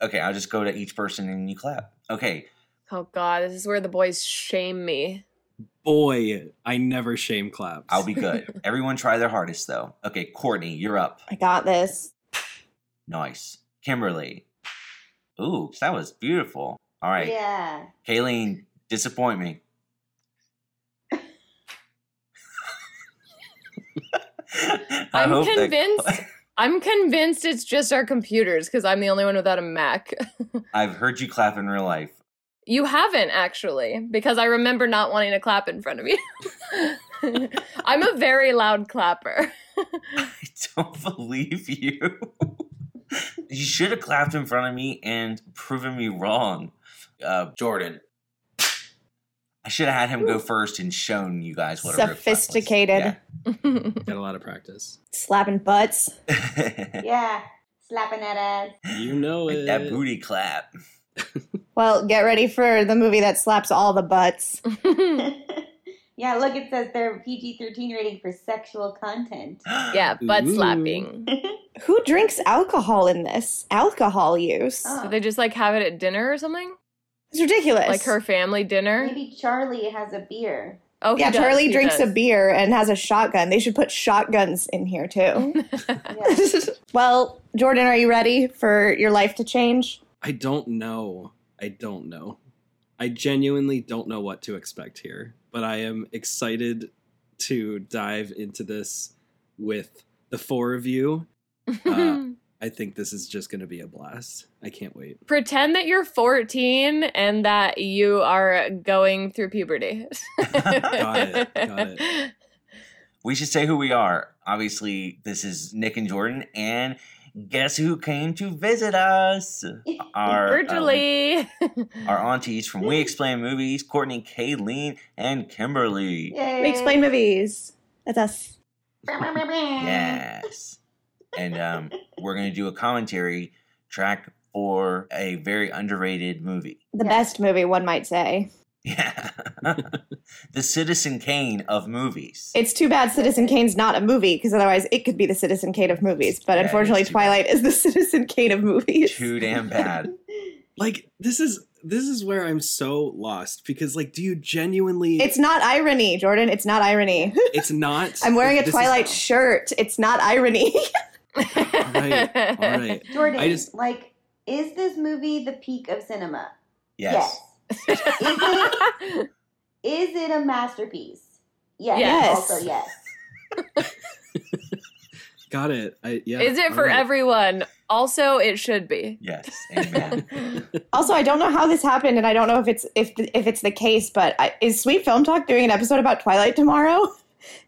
Okay, I'll just go to each person and you clap. Okay, Oh God, this is where the boys shame me. Boy, I never shame claps. I'll be good. Everyone try their hardest though. Okay, Courtney, you're up. I got this. Nice. Kimberly. Ooh, that was beautiful. All right. Yeah. Kayleen, disappoint me. I I'm hope that- convinced. I'm convinced it's just our computers because I'm the only one without a Mac. I've heard you clap in real life. you haven't actually, because I remember not wanting to clap in front of you. I'm a very loud clapper. I don't believe you. you should have clapped in front of me and proven me wrong. Uh, Jordan. I should have had him go first and shown you guys what a real clap was. Sophisticated. Got a lot of practice. Slapping butts. Yeah. Yeah. Slapping that ass. You know Like it. that booty clap. Well, get ready for the movie that slaps all the butts. yeah, look, it says they're PG 13 rating for sexual content. yeah, butt Ooh. slapping. Who drinks alcohol in this? Alcohol use. Oh. Do they just like have it at dinner or something? It's ridiculous. Like her family dinner? Maybe Charlie has a beer. Oh, Yeah, does, Charlie he drinks a beer and has a shotgun. They should put shotguns in here too. Well, Jordan, are you ready for your life to change? I don't know. I don't know. I genuinely don't know what to expect here, but I am excited to dive into this with the four of you. Uh, I think this is just going to be a blast. I can't wait. Pretend that you're 14 and that you are going through puberty. Got it, got it. We should say who we are. Obviously, this is Nick and Jordan, and guess who came to visit us? Our um, Virtually. our aunties from We Explain Movies, Courtney, Kayleen, and Kimberly. Yay. We explain movies. That's us. Yes. And um, we're going to do a commentary track for a very underrated movie. The Yeah. best movie, one might say. Yeah. the Citizen Kane of movies. It's too bad Citizen Kane's not a movie, because otherwise it could be the Citizen Kane of movies. But Yeah, unfortunately, it's too bad. Twilight is the Citizen Kane of movies. Too damn bad. Like this is this is where I'm so lost because like do you genuinely It's not irony, Jordan. It's not irony. it's not I'm wearing a this is- Twilight shirt. It's not irony. Right, all right. Jordan, I just- like, is this movie the peak of cinema? Yes. Is it, is it a masterpiece? Yes. Yes. Also, yes. Got it. I yeah. Is it for right. everyone? Also, it should be. Yes. Amen. also, I don't know how this happened, and I don't know if it's if if it's the case. But I, is Sweet Film Talk doing an episode about Twilight tomorrow?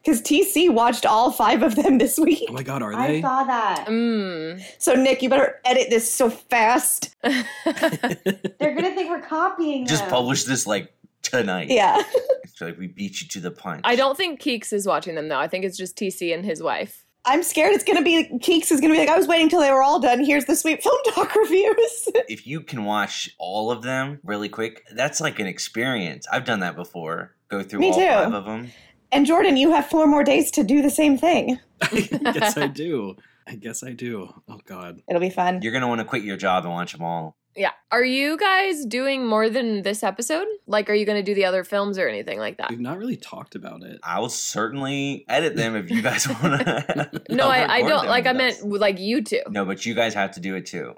Because TC watched all five of them this week. Oh my god, are they? I saw that. Mm. So Nick, you better edit this so fast. They're gonna think we're copying Just them. publish this like tonight. Yeah. So like we beat you to the punch. I don't think Keeks is watching them though. I think it's just TC and his wife. I'm scared it's gonna be Keeks is gonna be like, I was waiting till they were all done. Here's the Sweet Film Talk reviews. If you can watch all of them really quick, that's like an experience. I've done that before. Go through Me all too. five of them. And Jordan, you have four more days to do the same thing. I guess I do. I guess I do. Oh god. It'll be fun. You're gonna want to quit your job and watch them all. Yeah. Are you guys doing more than this episode? Like, are you going to do the other films or anything like that? We've not really talked about it. I will certainly edit them if you guys want to. No, I, I don't. Like, I meant like you two. No, but you guys have to do it too.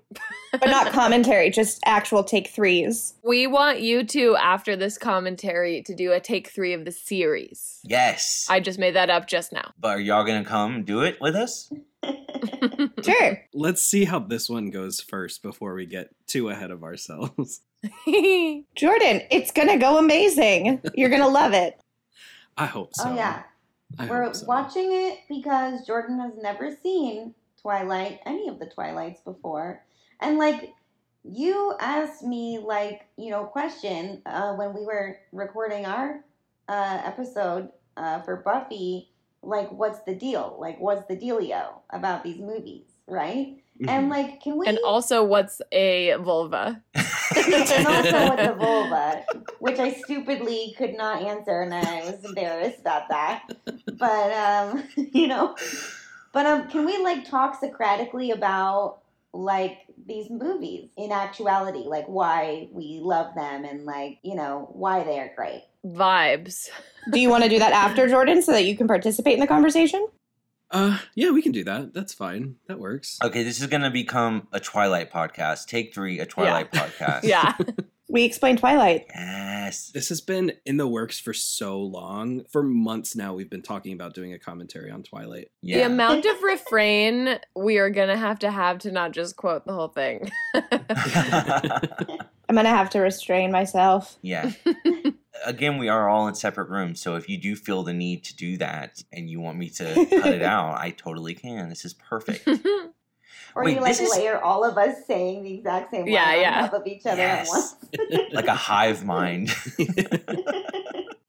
but not commentary, just actual take threes. We want you two after this commentary to do a take three of the series. Yes. I just made that up just now. but are y'all gonna come do it with us? Sure. Let's see how this one goes first before we get too ahead of ourselves. Jordan, it's gonna go amazing. You're gonna love it. I hope so. oh yeah, I we're so. watching it because Jordan has never seen Twilight, any of the Twilights before, and like you asked me like you know question uh, when we were recording our uh, episode uh, for Buffy, like what's the deal? Like what's the dealio about these movies, right? Mhm. And like, can we? and also, what's a vulva? and also with the vulva, which I stupidly could not answer, and I was embarrassed about that. But um, you know, but um, can we like talk Socratically about like these movies in actuality, like why we love them and like, you know, why they are great. Vibes. Do you want to do that after Jordan so that you can participate in the conversation? Uh, yeah, we can do that. That's fine. That works. Okay, this is gonna become a Twilight podcast. Take three, a Twilight podcast. Yeah. We explain Twilight. Yes. This has been in the works for so long. For months now, we've been talking about doing a commentary on Twilight. The amount of refrain we are gonna have to have to not just quote the whole thing. I'm gonna have to restrain myself. yeah. Again, we are all in separate rooms, so if you do feel the need to do that and you want me to cut it out, I totally can. This is perfect. Or Wait, you like this is- layer all of us saying the exact same Yeah, line yeah. on top of each other Yes. at once. like a hive mind.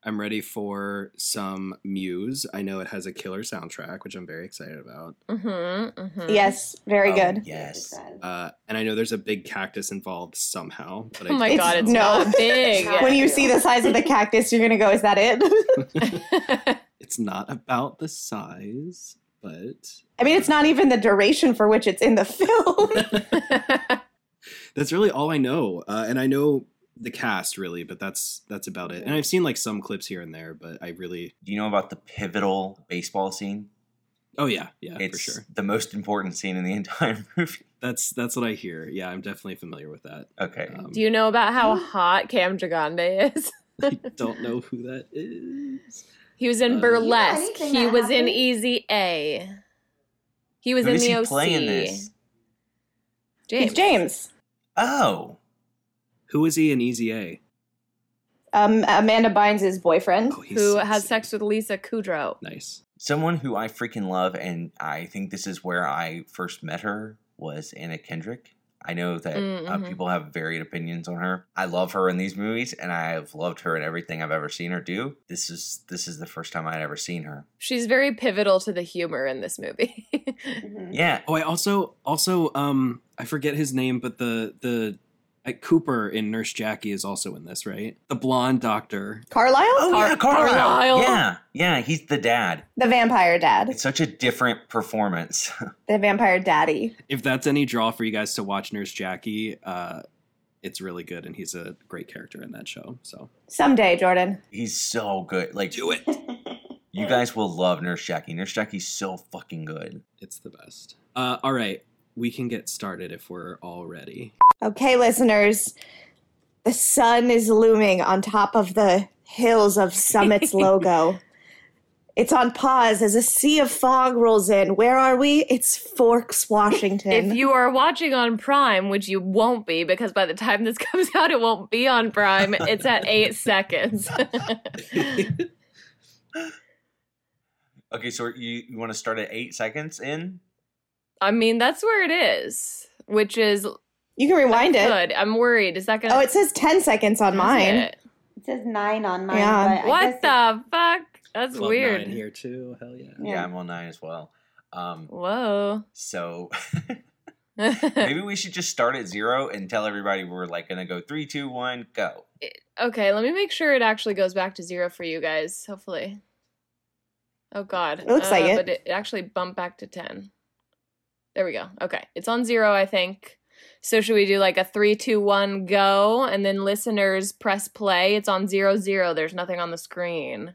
I'm ready for some Muse. I know it has a killer soundtrack, which I'm very excited about. mm-hmm, mm-hmm. Yes, very Oh, good. Yes. Uh, and I know there's a big cactus involved somehow. But Oh my I It's- god, it's no. not big. When you see the size of the cactus, you're gonna go, "Is that it?" it's not about the size, but I mean, it's not even the duration for which it's in the film. that's really all I know. Uh, and I know the cast really, but that's that's about it. And I've seen like some clips here and there, but I really Do you know about the pivotal baseball scene? oh yeah, yeah, it's for sure. the most important scene in the entire movie. That's that's what I hear. Yeah, I'm definitely familiar with that. Okay. Um, Do you know about how hot Cam Gigandet is? I don't know who that is. He was in Uh, Burlesque. anything He that was in? Easy A. He was Who in does the he OC. play this? James. It's James. Oh. Who is he in Easy A? Um, Amanda Bynes' boyfriend. Oh, Who sexy. has sex with Lisa Kudrow. Nice. Someone who I freaking love, and I think this is where I first met her, was Anna Kendrick. I know that Mm, uh, mhm. people have varied opinions on her. I love her in these movies, and I have loved her in everything I've ever seen her do. This is this is the first time I'd ever seen her. She's very pivotal to the humor in this movie. Mhm. Yeah, Oh, I also also um I forget his name, but the the like Cooper in Nurse Jackie is also in this, right? The blonde doctor. Carlisle? Oh Car- yeah, Carlisle. Carlisle. Yeah, yeah, he's the dad. The vampire dad. It's such a different performance. The vampire daddy. If that's any draw for you guys to watch Nurse Jackie, uh, it's really good, and he's a great character in that show. So Someday, Jordan. he's so good. Like do it. you guys will love Nurse Jackie. Nurse Jackie's so fucking good. It's the best. Uh, all right, we can get started if we're all ready. Okay, listeners. The sun is looming on top of the hills of Summit's logo. It's on pause as a sea of fog rolls in. Where are we? It's Forks, Washington. if you are watching on Prime, which you won't be because by the time this comes out, it won't be on Prime. It's at eight seconds. Okay, so you, you want to start at eight seconds in? I mean, that's where it is, which is you can rewind it. good. I'm worried. Is that going to. Oh, it says 10 seconds on mine. It says nine on mine. Yeah. But What guess it- the fuck? That's Club weird. Nine here too. Hell yeah. Yeah, Yeah. I'm on nine as well. Um, Whoa. so maybe we should just start at zero and tell everybody we're like gonna go three, two, one, go. okay, let me make sure it actually goes back to zero for you guys. Hopefully. Oh God. It looks like it. But it actually bumped back to ten. There we go. Okay, it's on zero, I think. So should we do like a three, two, one, go, and then listeners press play? It's on zero, zero. There's nothing on the screen.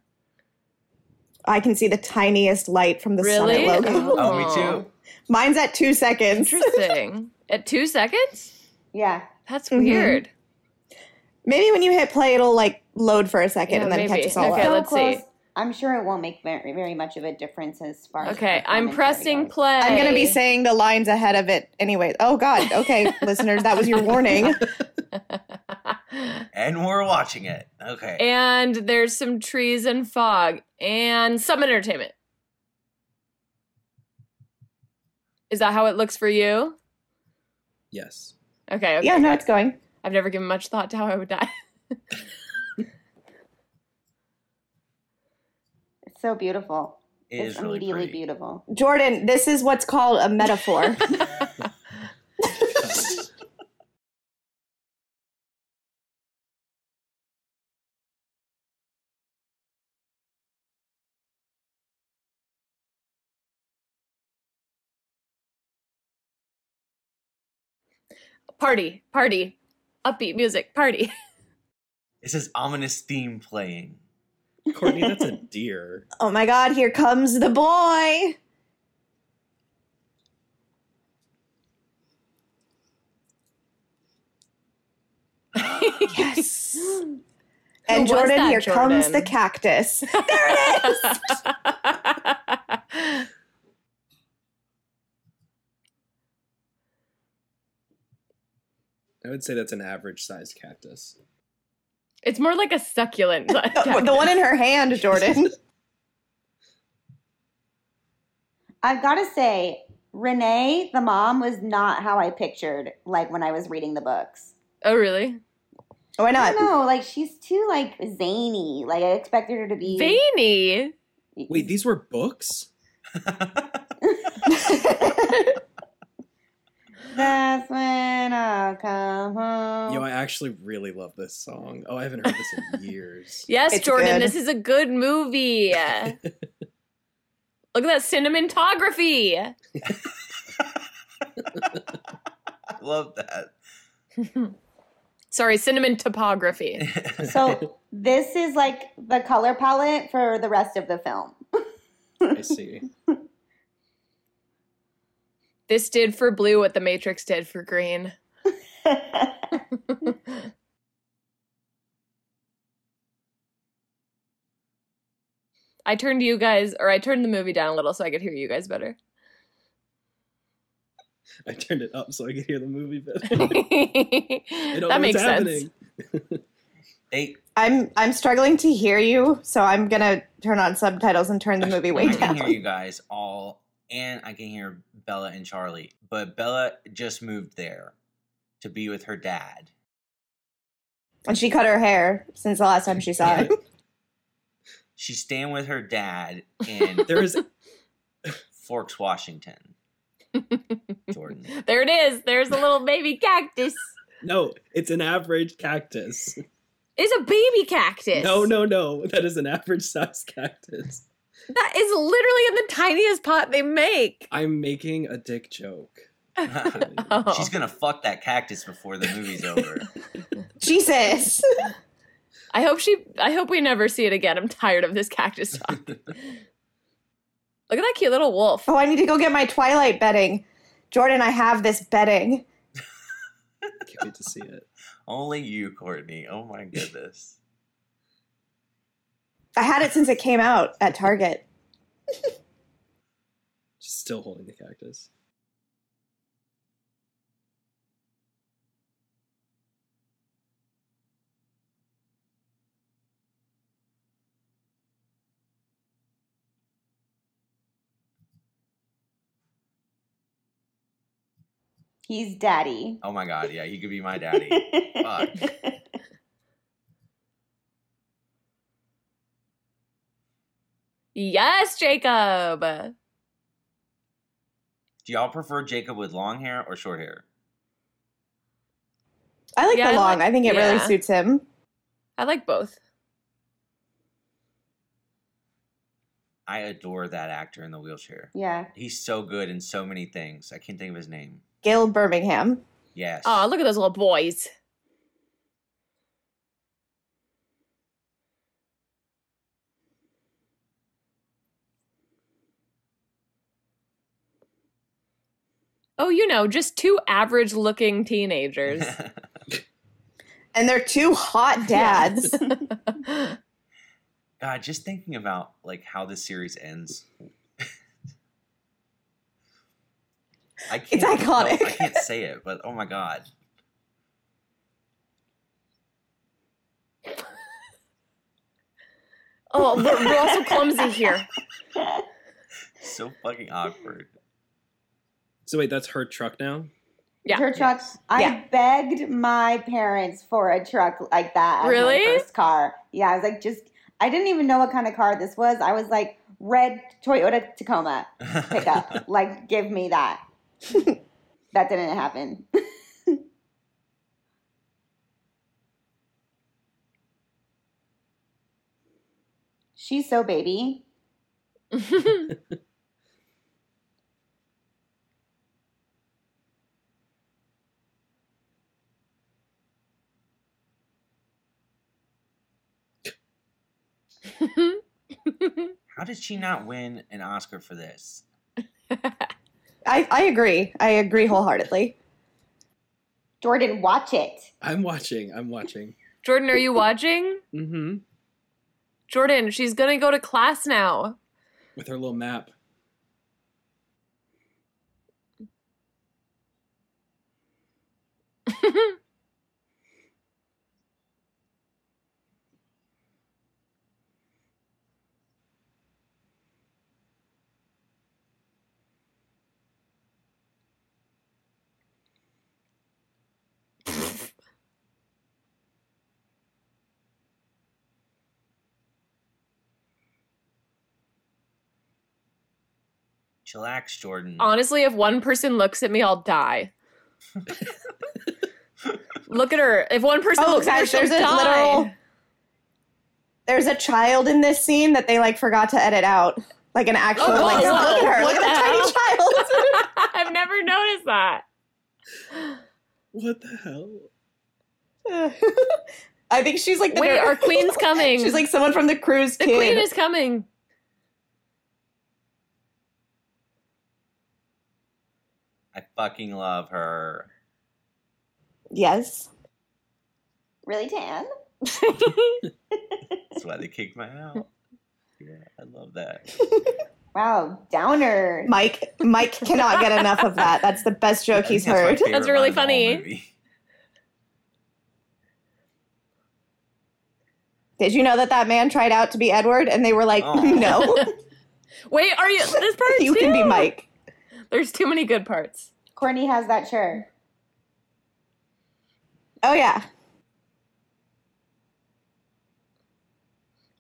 I can see the tiniest light from the Really? Summit logo. Oh, me too. Mine's at two seconds. Interesting. At two seconds? Yeah. That's Mhm. weird. Maybe when you hit play, it'll like load for a second Yeah, and then maybe. catch us all Okay, up. let's see. I'm sure it won't make very, very much of a difference as far as. Okay, I'm pressing goes. play. I'm gonna be saying the lines ahead of it anyway. Oh God. Okay, listeners, that was your warning. And we're watching it. Okay. and there's some trees and fog and some entertainment. Is that how it looks for you? Yes. Okay, okay. Yeah, no, it's going. I've never given much thought to how I would die. It's so beautiful. It it's is really immediately pretty. beautiful. Jordan, this is what's called a metaphor. party, party, upbeat music, party. It says ominous theme playing. Courtney, that's a deer. Oh my god, here comes the boy. Yes. And was Jordan, that, here comes the cactus. There it is. I would say that's an average sized cactus. It's more like a succulent. the the one in her hand, Jordan. I've got to say, Renee, the mom, was not how I pictured like when I was reading the books. oh, really? Why I not? don't know, like she's too like zany. Like I expected her to be Veiny. Wait, these were books? That's when I'll come home. Yo, I actually really love this song. Oh, I haven't heard this in years. Yes, It's Jordan, good. this is a good movie. Look at that cinematography. I love that. Sorry, cinnamon topography. so this is like the color palette for the rest of the film. I see. This did for blue what the Matrix did for green. I turned you guys, or I turned the movie down a little so I could hear you guys better. I turned it up so I could hear the movie better. I that don't know makes what's sense. happening. They I'm I'm struggling to hear you, so I'm gonna turn on subtitles and turn the movie way I can hear down. you guys all, and I can hear Bella and Charlie. But Bella just moved there to be with her dad. And she cut her hair since the last time she saw it. She's staying with her dad in There is Forks, Washington. Jordan. There it is. There's a little baby cactus. no, it's an average cactus. It's a baby cactus. No, no, no. That is an average sized cactus. That is literally in the tiniest pot they make. I'm making a dick joke. Oh. She's gonna oh. fuck that cactus before the movie's over. Jesus. I hope she. I hope we never see it again. I'm tired of this cactus talk. Look at that cute little wolf. Oh, I need to go get my Twilight bedding. Jordan, I have this bedding. Can't wait to see it. Only you, Courtney. Oh my goodness. I had it since it came out at Target. Just still holding the cactus. He's daddy. Oh my god, yeah, he could be my daddy. Fuck. Yes, Jacob. Do y'all prefer Jacob with long hair or short hair? I like Yeah, the I long. like- I think it really suits him. I like both. I adore that actor in the wheelchair. yeah. He's so good in so many things. I can't think of his name. Gil Birmingham. Yes. Oh, look at those little boys. Oh, you know, just two average looking teenagers. And they're two hot dads. God, just thinking about like how this series ends. I can't, It's iconic. no, I can't say it, but oh my god, oh, we're, we're also clumsy here. so fucking awkward. So wait, that's her truck now? Yeah. Her truck. I Yeah. begged my parents for a truck like that. As Really? My first car. Yeah, I was like, just. I didn't even know what kind of car this was. I was like, red Toyota Tacoma pickup. like, give me that. that didn't happen. She's so baby. How did she not win an Oscar for this? I, I agree. I agree wholeheartedly. Jordan, watch it. I'm watching. I'm watching. Jordan, are you watching? Mm-hmm. Jordan, she's gonna go to class now. With her little map. Chillax, Jordan. Honestly, if one person looks at me, I'll die. Look at her. If one person Oh, looks at her, there's a she'll die. literal. There's a child in this scene that they like forgot to edit out, like an actual. Oh, like, whoa, look at her! Look at the that tiny child. I've never noticed that. What the hell? I think she's like the Wait, our queen's coming. She's like someone from the cruise the kid. queen is coming. I fucking love her. yes. Really, Tan? That's why they kicked my out. Yeah, I love that. Wow, downer. Mike Mike cannot get enough of that. That's the best joke he's think that's heard. That's really line of the whole funny. Did you know that that man tried out to be Edward and they were like, Aw. no, Wait, are you this part? you can be? Mike. There's too many good parts. Courtney has that shirt. Oh yeah.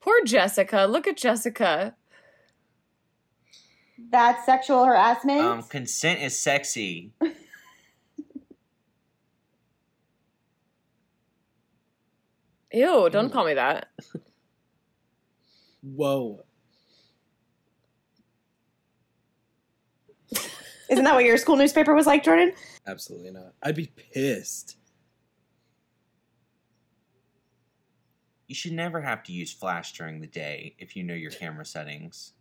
Poor Jessica. Look at Jessica. That's sexual harassment. Um, consent is sexy. Ew, don't call me that. Whoa. Isn't that what your school newspaper was like, Jordan? Absolutely not. I'd be pissed. You should never have to use flash during the day if you know your camera settings.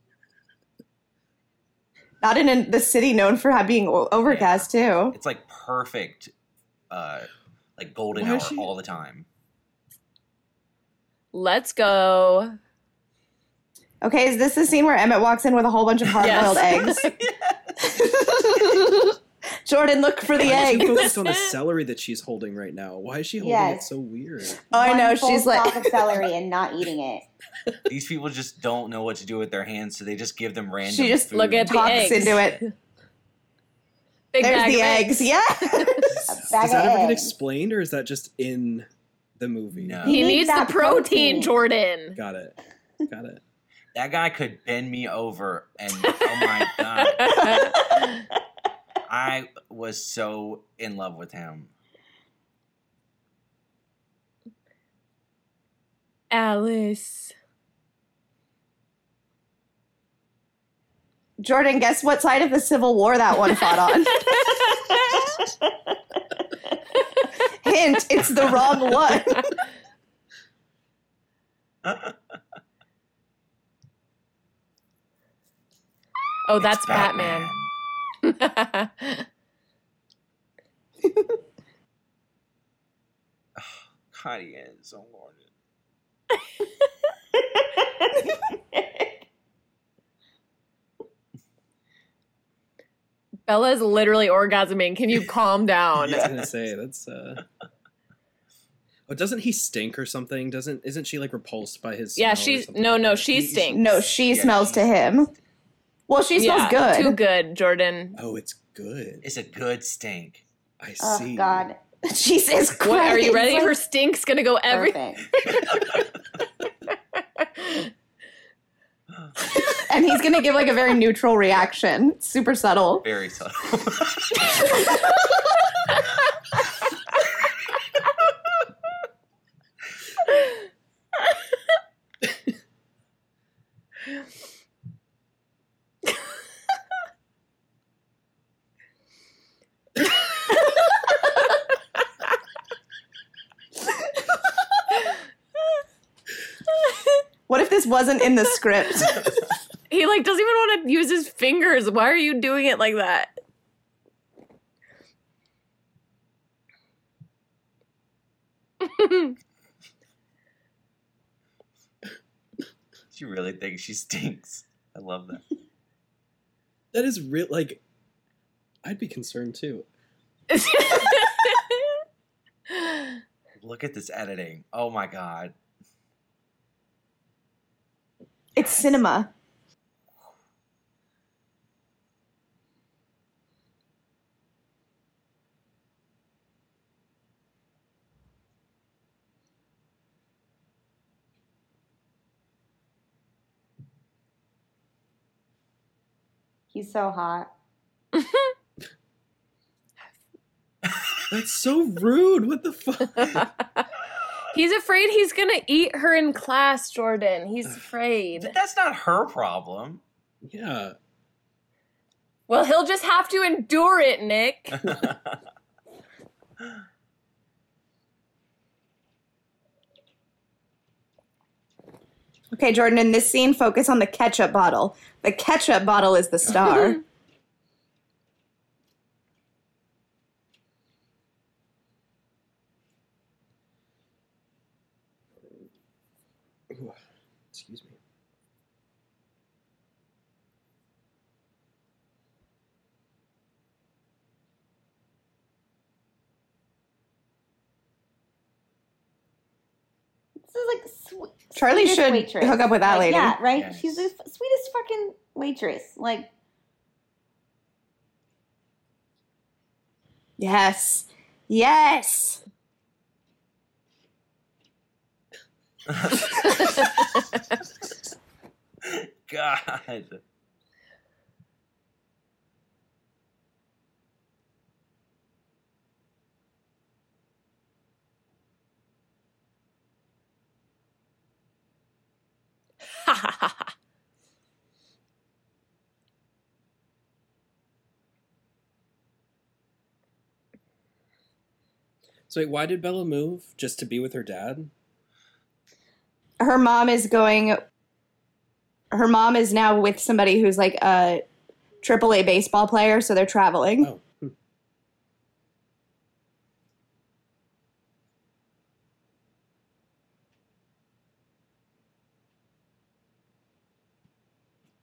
Not in a, the city known for being o- overcast too. It's like perfect, uh, like golden Why hour she- all the time. Let's go. Okay, is this the scene where Emmett walks in with a whole bunch of hard-boiled eggs? Jordan, look for the Why is she egg. focused on the celery that she's holding right now? Why is she holding it so weird? Oh, I know. She's like, of celery and not eating it. These people just don't know what to do with their hands, so they just give them random. She just food. Look at the talks eggs. into it. Big There's bag the of eggs. Yeah. Bag Does that of ever get explained, or is that just in the movie? No. He He needs needs the protein, protein. Jordan. Got it. Got it. That guy could bend me over, and oh my god, I was so in love with him. Alice. Jordan, guess what side of the Civil War that one fought on? Hint, it's the wrong one. Oh, that's It's Batman. God, he is so gorgeous. Bella's literally orgasming. Can you calm down? I was gonna say that's. uh Oh, doesn't he stink or something? Doesn't isn't she like repulsed by his? Yeah, smell she's something no, no, that? she He's- stinks. No, she Yeah, smells to she's- him. Well, she smells Yeah, good. Too good, Jordan. Oh, it's good. It's a good stink. I Oh see. God, Jesus Christ. What are you ready? Her stink's gonna go every. perfect. And he's going to give like a very neutral reaction. Super subtle. Very subtle. What if this wasn't in the script. He like doesn't even want to use his fingers. Why are you doing it like that? She really thinks she stinks. I love that. That is real. Like, I'd be concerned too. Look at this editing. Oh my god. It's cinema. He's so hot. That's so rude. What the fuck? he's afraid he's gonna eat her in class, Jordan. He's afraid. But that's not her problem. Yeah. Well, he'll just have to endure it, Nick. Okay, Jordan, in this scene, focus on the ketchup bottle. The ketchup bottle is the star. Ooh, excuse me. This is like sweet. Charlie sweetest should waitress. hook up with that Like, lady. Yeah, right. Yes. She's the f- sweetest fucking waitress. Like, Yes. Yes. God. So wait, why did Bella move? Just to be with her dad? Her mom is going. Her mom is now with somebody who's like a AAA baseball player, so they're traveling. Oh.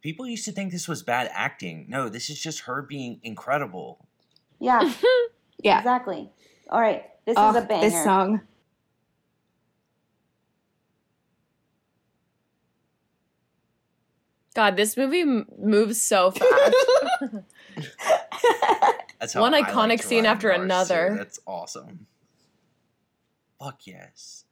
People used to think this was bad acting. No, this is just her being incredible. yeah, Yeah. exactly. All right, this Oh, is a banger. this song. God, this movie m- moves so fast. That's how One I iconic like scene ride after cars, too. another. That's awesome. Fuck yes.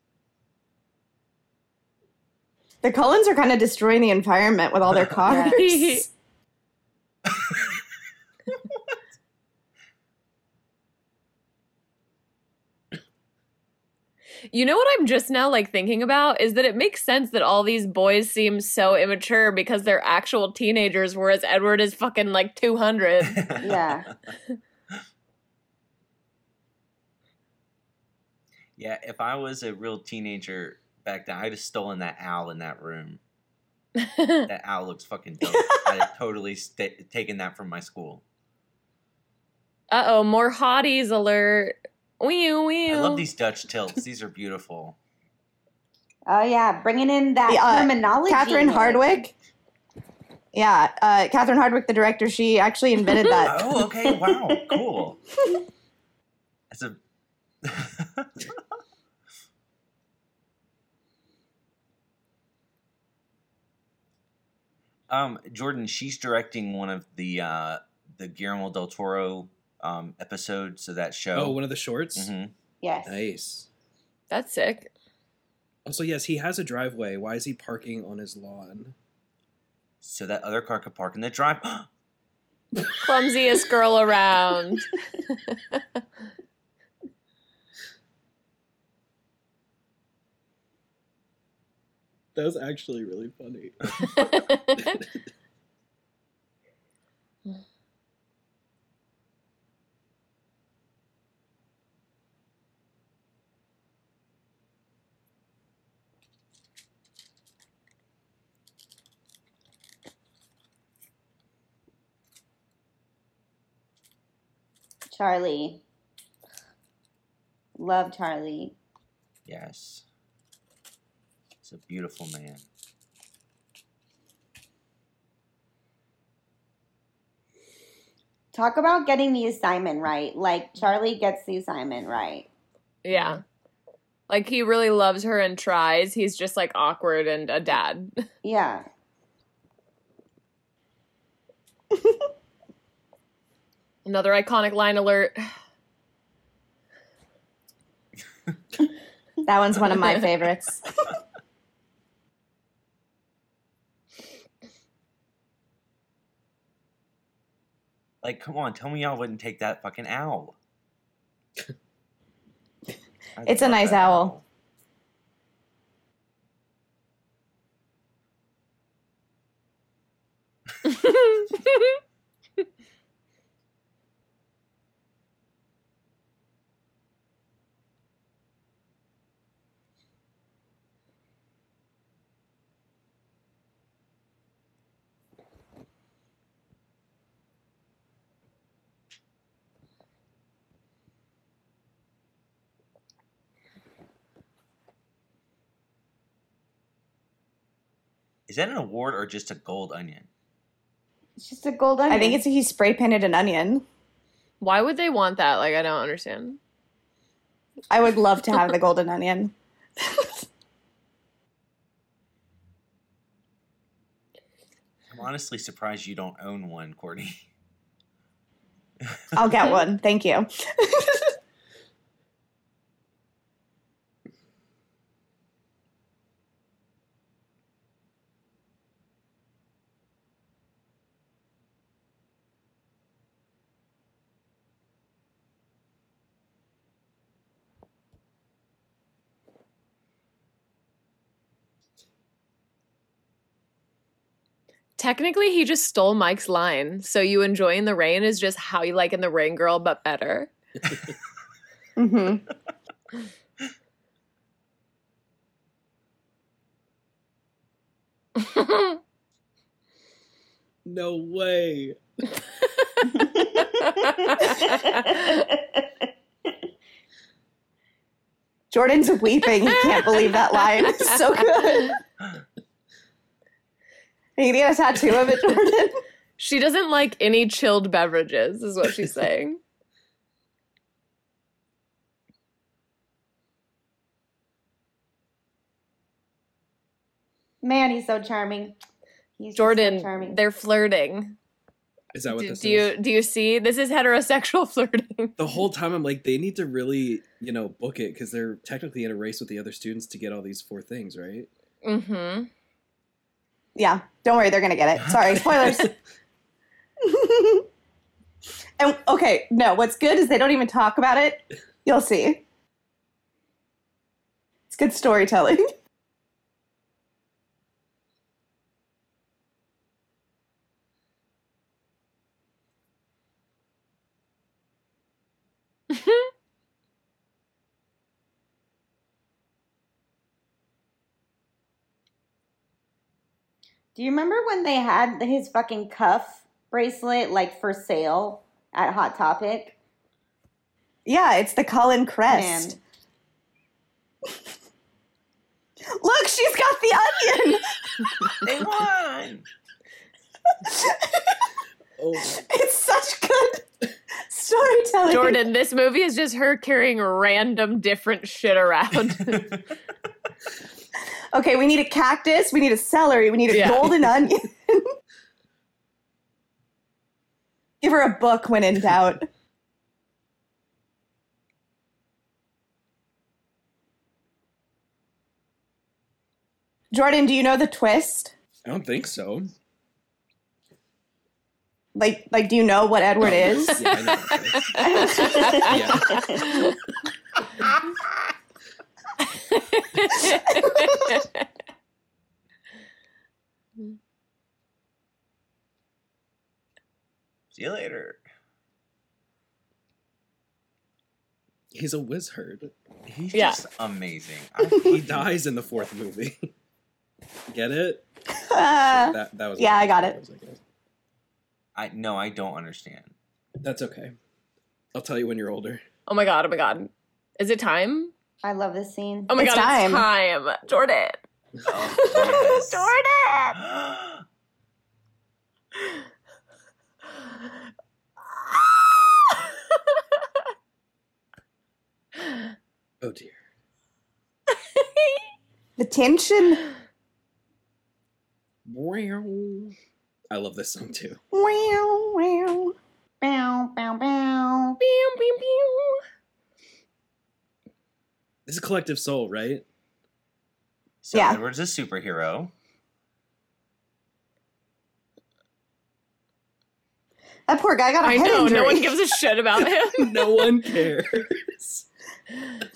The Cullens are kind of destroying the environment with all their cars. You know what I'm just now like thinking about is that it makes sense that all these boys seem so immature because they're actual teenagers, whereas Edward is fucking like 200. Yeah. yeah, if I was a real teenager back then, I'd have stolen that owl in that room. That owl looks fucking dope. I'd have totally sta taken that from my school. uh oh, more hotties alert. Wee wee. I love these Dutch tilts. These are beautiful. Oh yeah, bringing in that Yeah, uh, terminology. Catherine Nick. Hardwick. Yeah, uh, Catherine Hardwicke, the director, she actually invented that. Oh, okay. Wow. Cool. That's a. um, Jordan, she's directing one of the uh, the Guillermo del Toro um, episodes of that show. Oh, one of the shorts? Mm-hmm. Yes. Nice. That's sick. Also, yes, he has a driveway. Why is he parking on his lawn? So that other car could park in the drive. Clumsiest girl around. That was actually really funny. Charlie. Love Charlie. Yes. He's a beautiful man. Talk about getting the assignment right. Like Charlie gets the assignment right. Yeah. Like he really loves her and tries. He's just like awkward and a dad. Yeah. Another iconic line alert. That one's one of my favorites. Like, come on, tell me y'all wouldn't take that fucking owl. It's a nice that owl. Is that an award or just a gold onion? It's just a gold onion. I think it's he spray painted an onion. Why would they want that? Like I don't understand. I would love to have the golden onion. I'm honestly surprised you don't own one, Courtney. I'll get one. Thank you. Technically, he just stole Mike's line. So you enjoying the rain is just how you like in the Rain Girl, but better. hmm No way. Jordan's weeping. He can't believe that line. It's so good. Are you gonna get a tattoo of it, Jordan? she doesn't like any chilled beverages, is what she's saying. Man, he's so charming. He's just so Jordan, charming. they're flirting. Is that what Do, this do is? you do you see? This is heterosexual flirting. the whole time I'm like, they need to really, you know, book it because they're technically in a race with the other students to get all these four things, right? Mm-hmm. Yeah, don't worry, they're gonna get it. Sorry, spoilers. and okay, no, what's good is they don't even talk about it. You'll see. It's good storytelling. Do you remember when they had his fucking cuff bracelet like for sale at Hot Topic? Yeah, it's the Cullen crest. Look, she's got the onion. they won! Oh, it's such good storytelling. Jordan, this movie is just her carrying random different shit around. Okay, we need a cactus, we need a celery, we need a Yeah. golden onion. Give her a book when in doubt. Jordan, do you know the twist? I don't think so. Like, like, do you know what Edward oh, is? Yeah, I know. Yeah. See you later. He's a wizard. He's Yeah. just amazing. I, He dies in the fourth movie. Get it? Uh, That that was yeah, I got it. that it. I no, I don't understand. That's okay. I'll tell you when you're older. Oh my god, oh my god. Is it time? I love this scene. Oh my It's god, time. it's time. Jordan. Oh. Jordan. Oh dear. The tension. I love this song too. Wow, wow. This is Collective Soul, right? So Yeah. Edward's a superhero. That poor guy got a I head know, injury. no one gives a shit about him. no one cares.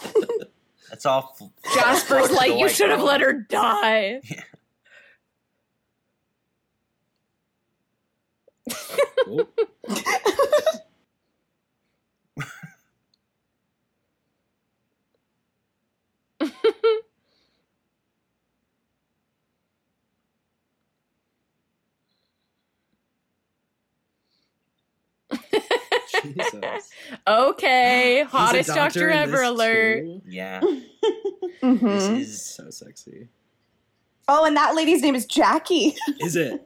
That's all. Jasper's like, you should have let her die. Oh, Jesus. okay, hottest doctor, in ever alert. too? Yeah. Mhm. This is. So sexy. Oh, and that lady's name is Jackie. Is it?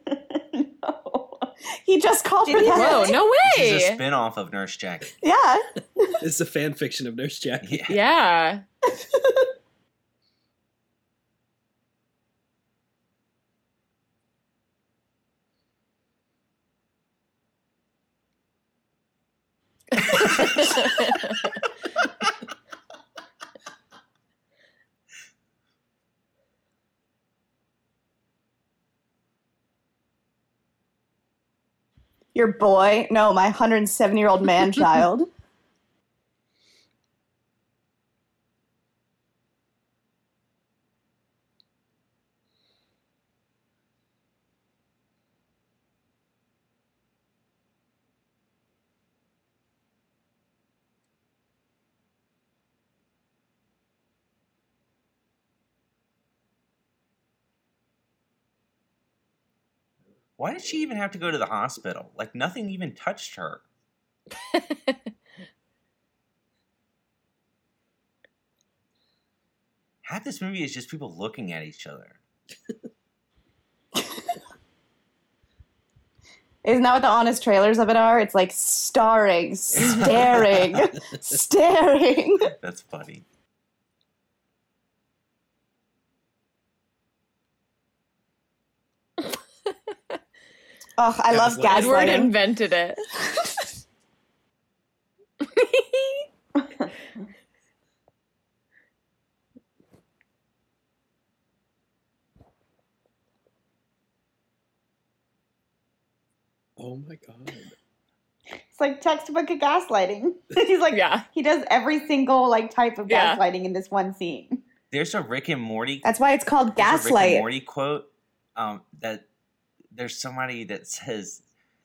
no. He just called her Did he that. Whoa, no This is a way. spin off of Nurse Jackie. Yeah. It's a fan fiction of Nurse Jackie. Yeah. Yeah. Your boy. No, my 107 year old man child. Why did she even have to go to the hospital? Like nothing even touched her. Half this movie is just people looking at each other. Isn't that what the honest trailers of it are? It's like starring, staring, staring. That's funny. Oh, I love Gaslighting. Edward invented it. Oh my god. It's like textbook of gaslighting. He's like, yeah. he does every single like type of Yeah. gaslighting in this one scene. There's a Rick and Morty. That's why it's called there's a Rick and gaslight. Morty quote. Um, that there's somebody that says,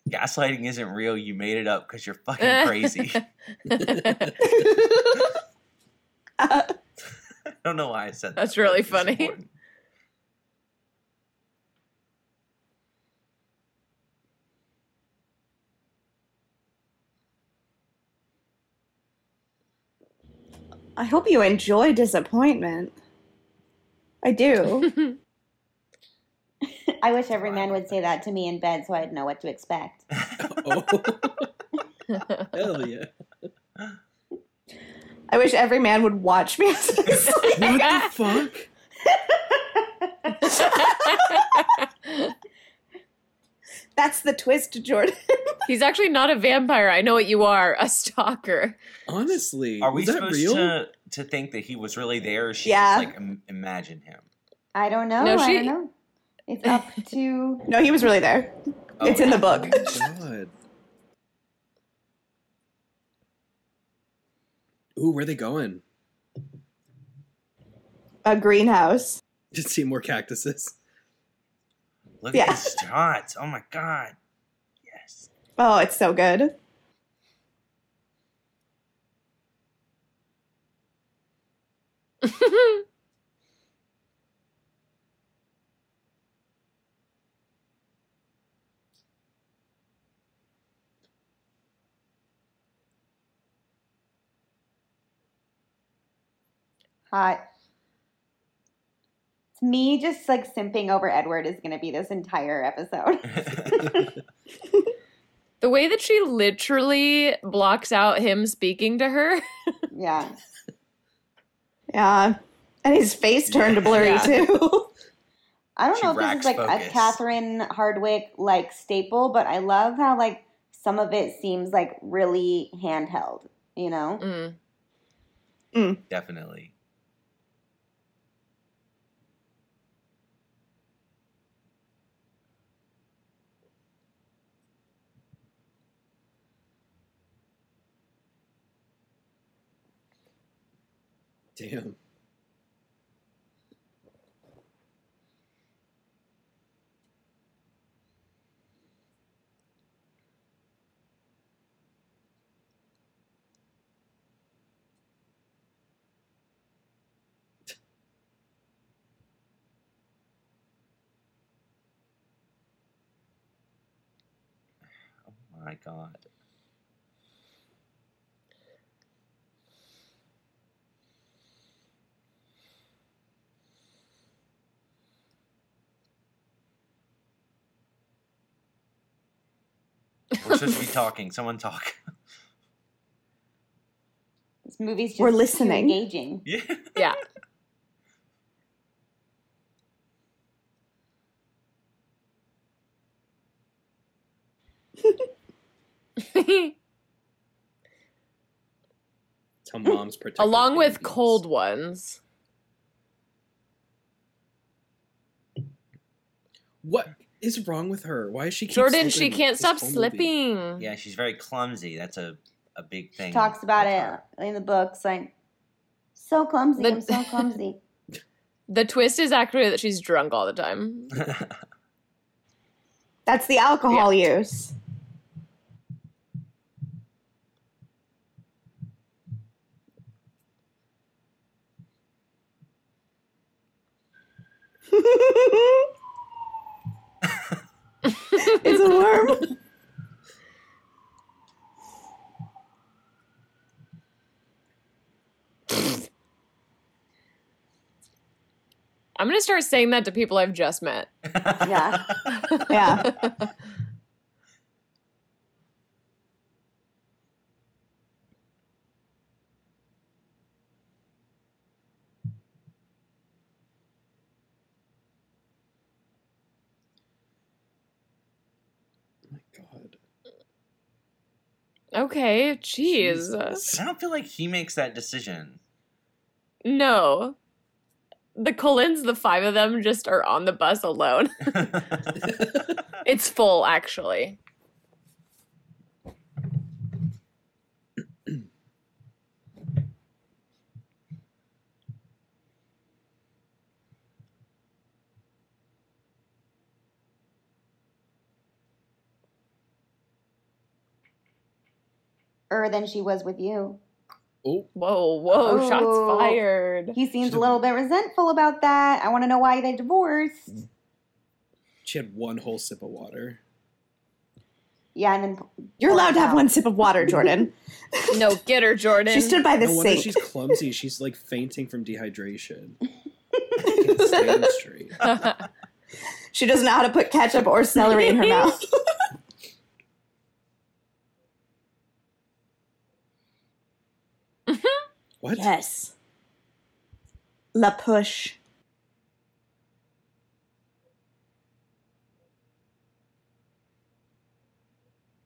"Gaslighting isn't real. You made it up because you're fucking crazy." I don't know why I said that. That's really funny. important. I hope you enjoy disappointment. I do. I wish every man would say that to me in bed so I'd know what to expect. Oh. Hell yeah. I wish every man would watch me. as I sleep. What the ah. fuck? That's the twist, Jordan. He's actually not a vampire. I know what you are, a stalker. Honestly, Are we was that supposed real? to to think that he was really there? Or she Yeah. just like Im- imagine him. I don't know. No, I she- don't know. It's up to. No, he was really there. Oh, it's in the Oh book. my god. Ooh, where are they going? A greenhouse. Just see more cactuses. Look Yeah. at these shots. Oh my god. Yes. Oh, it's so good. Hot. It's me just like simping over Edward is going to be this entire episode. The way that she literally blocks out him speaking to her. yeah. Yeah. And his face turned blurry Yeah. too. I don't She know if this is like focus. a Catherine Hardwicke like staple, but I love how like some of it seems like really handheld, you know? Mm. Definitely. Damn. Oh my god. We're supposed to be talking. Someone talk. This movie's just We're listening. too listening. engaging. yeah. Yeah. Tell mom's protect. Along with cold ones. What is wrong with her? Why is she? keep Jordan, she can't stop whole movie? slipping. Yeah, she's very clumsy. That's a, a big thing. She talks about it her. in the books like so clumsy, The- I'm so clumsy. The twist is actually that she's drunk all the time. That's the alcohol use. It's a worm. I'm gonna start saying that to people I've just met. Yeah. Yeah. Okay, jeez. Jesus. I don't feel like he makes that decision. No. The Cullens, the five of them, just are on the bus alone. it's full, actually. Or than she was with you. Oh, Whoa, whoa, Oh. shots fired. He seems a Should've- little bit resentful about that. I want to know why they divorced. Mm. she had one whole sip of water. Yeah, and then You're allowed to have one sip of water, Jordan. No, get her, Jordan. She stood by the No wonder sink. she's clumsy. She's like fainting from dehydration. Can't stand straight. She doesn't know how to put ketchup or celery in her mouth. What? yes. La push.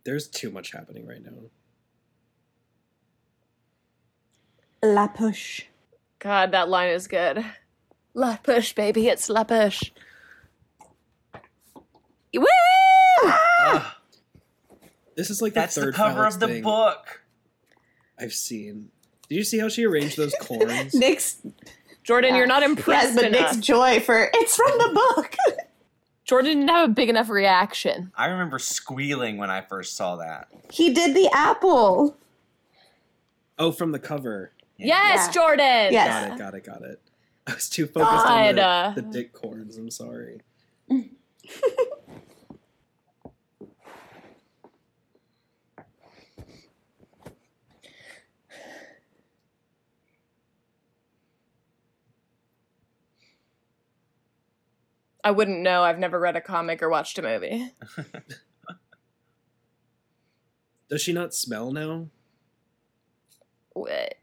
There's too much happening right now. La push. God, that line is good. La push, baby, it's la push. Woo! Ugh, This is like the that's the third cover of the thing book. I've seen. Did you see how she arranged those corns? Nick's Jordan, Yeah. you're not yes, impressed but enough. Nick's joy for it's from the book. Jordan didn't have a big enough reaction. I remember squealing when I first saw that. he did the apple. oh, from the cover. Yes, Yeah. Jordan. Yes. Got it. Got it. Got it. I was too focused on the, uh, the dick corns. I'm sorry. I wouldn't know. I've never read a comic or watched a movie. Does she not smell now? What?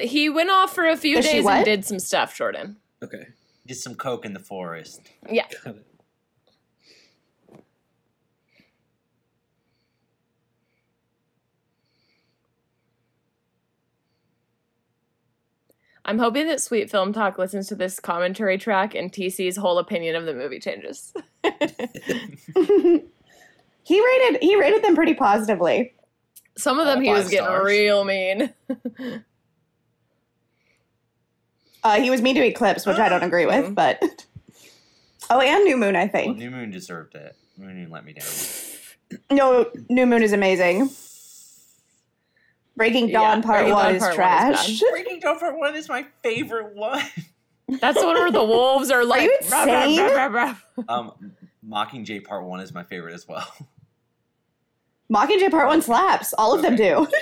He went off for a few Does days and did some stuff, Jordan. Okay, Did some coke in the forest. Yeah. I'm hoping that Sweet Film Talk listens to this commentary track and TC's whole opinion of the movie changes. he rated he rated them pretty positively. Some of them All he was five getting stars. real mean. Uh, he was mean to Eclipse, which I don't agree Mhm. with, but oh, and New Moon, I Well, think. New Moon deserved it. New Moon let me down. No, New Moon is amazing. Breaking Yeah, Dawn Part Breaking One Dawn is Part One is trash. Breaking Dawn Part One is my favorite one. That's the one where the wolves are like. you "Rah, rah, insane?" rah, rah, rah." Um, Mockingjay Part One is my favorite as well. Mockingjay Part One slaps. All of them do.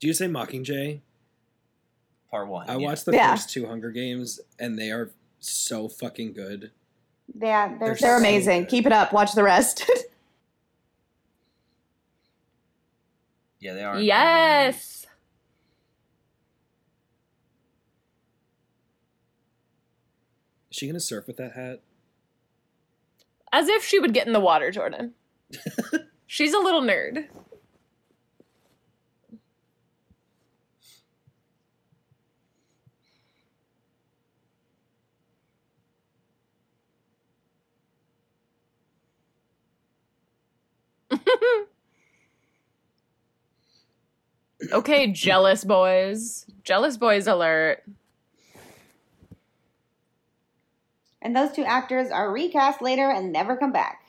Do you say Mockingjay? Part One. I yeah. watched the Yeah. first two Hunger Games, and they are so fucking good. Yeah, they're, They're They're so amazing. good. Keep it up. Watch the rest. Yeah, they are. Yes. Is she gonna surf with that hat? As if she would get in the water, Jordan. She's a little nerd. okay, jealous boys. Jealous boys alert. And those two actors are recast later and never come back.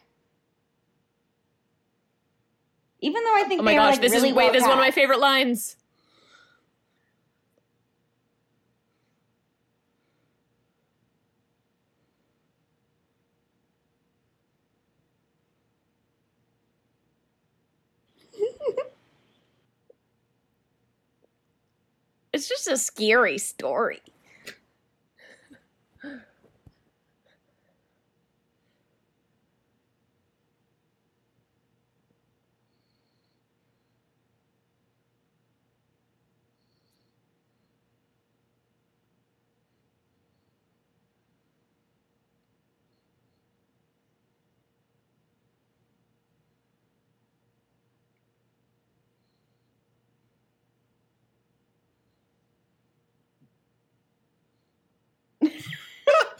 Even though I think Oh my gosh, like this really is wait, well this is one of my favorite lines. Just a scary story.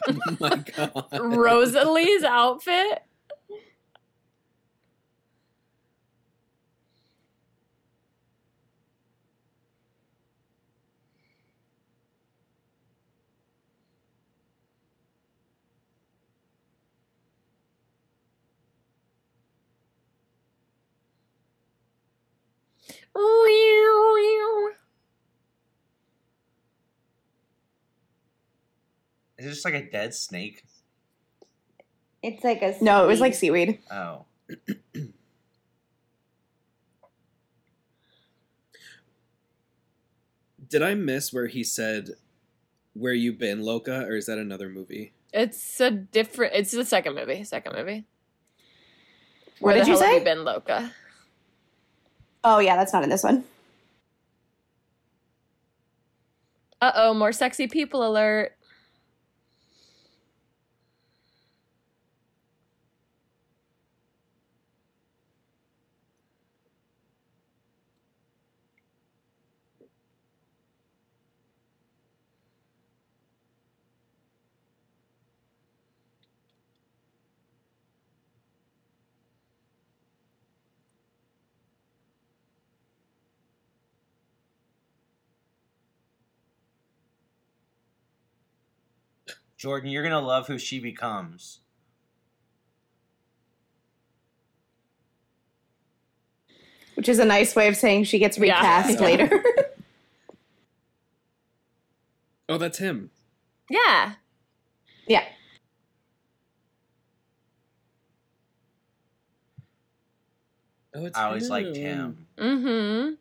Oh my god. Rosalie's outfit. Is it just like a dead snake? It's like a no, it was like seaweed. seaweed. Oh. Did I miss where he said, "Where you been, Loca?" Or is that another movie? It's a different. It's the second movie. Second movie. What Where did the you hell have say? you been, Loca? Oh yeah, that's not in this one. Uh oh, more sexy people alert. Jordan, you're gonna love who she becomes. Which is a nice way of saying she gets recast Yeah. later. Oh, that's him. Yeah. yeah. Oh, it's I always liked him. him. Mm-hmm.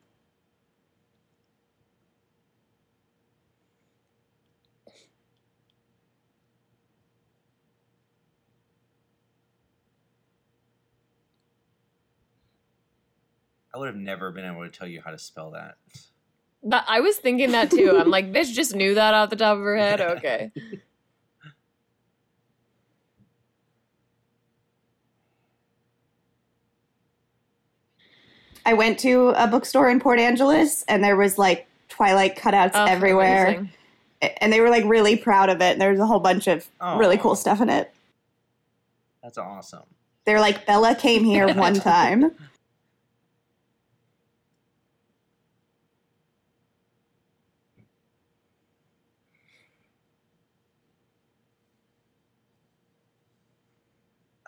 I would have never been able to tell you how to spell that. But I was thinking that too. I'm like, bitch just knew that off the top of her head. Okay. I went to a bookstore in Port Angeles and there was like Twilight cutouts Oh, everywhere. amazing. And they were like really proud of it. And there was a whole bunch of really cool stuff in it. That's awesome. They're like, Bella came here one time.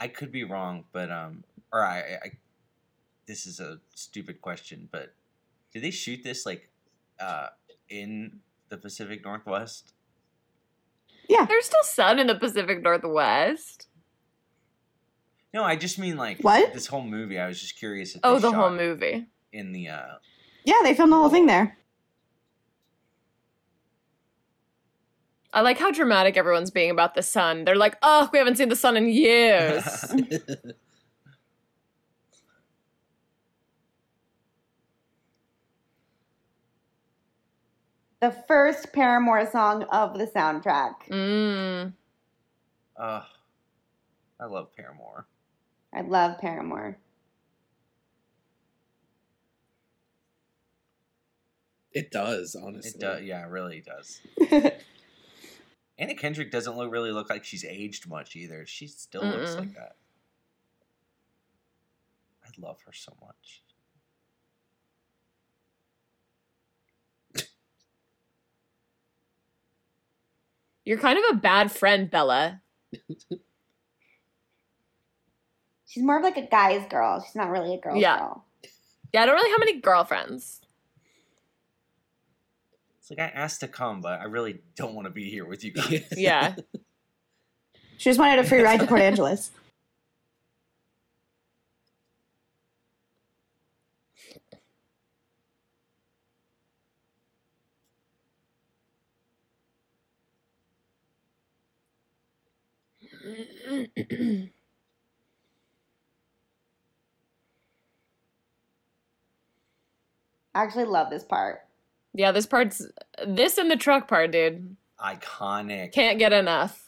I could be wrong, but um, or I, I, this is a stupid question, but did they shoot this like, uh, in the Pacific Northwest? Yeah, there's still sun in the Pacific Northwest. No, I just mean like What? this whole movie. I was just curious. If Oh, they the whole movie. in the uh, Yeah, they filmed the whole thing there. I like how dramatic everyone's being about the sun. They're like, oh, we haven't seen the sun in years. The first Paramore song of the soundtrack. mm. uh, I love Paramore. I love Paramore. it does, honestly. It does, yeah, it really does. Anna Kendrick doesn't look really look like she's aged much either. She still looks Mm-mm. like that. I love her so much. You're kind of a bad friend, Bella. She's more of like a guy's girl. She's not really a girl's Yeah. girl. Yeah, I don't really have any girlfriends. It's like I asked to come, but I really don't want to be here with you guys. Yeah. She just wanted a free ride to Port Angeles. I actually love this part. Yeah, this part's this and the truck part, dude. Iconic. Can't get enough.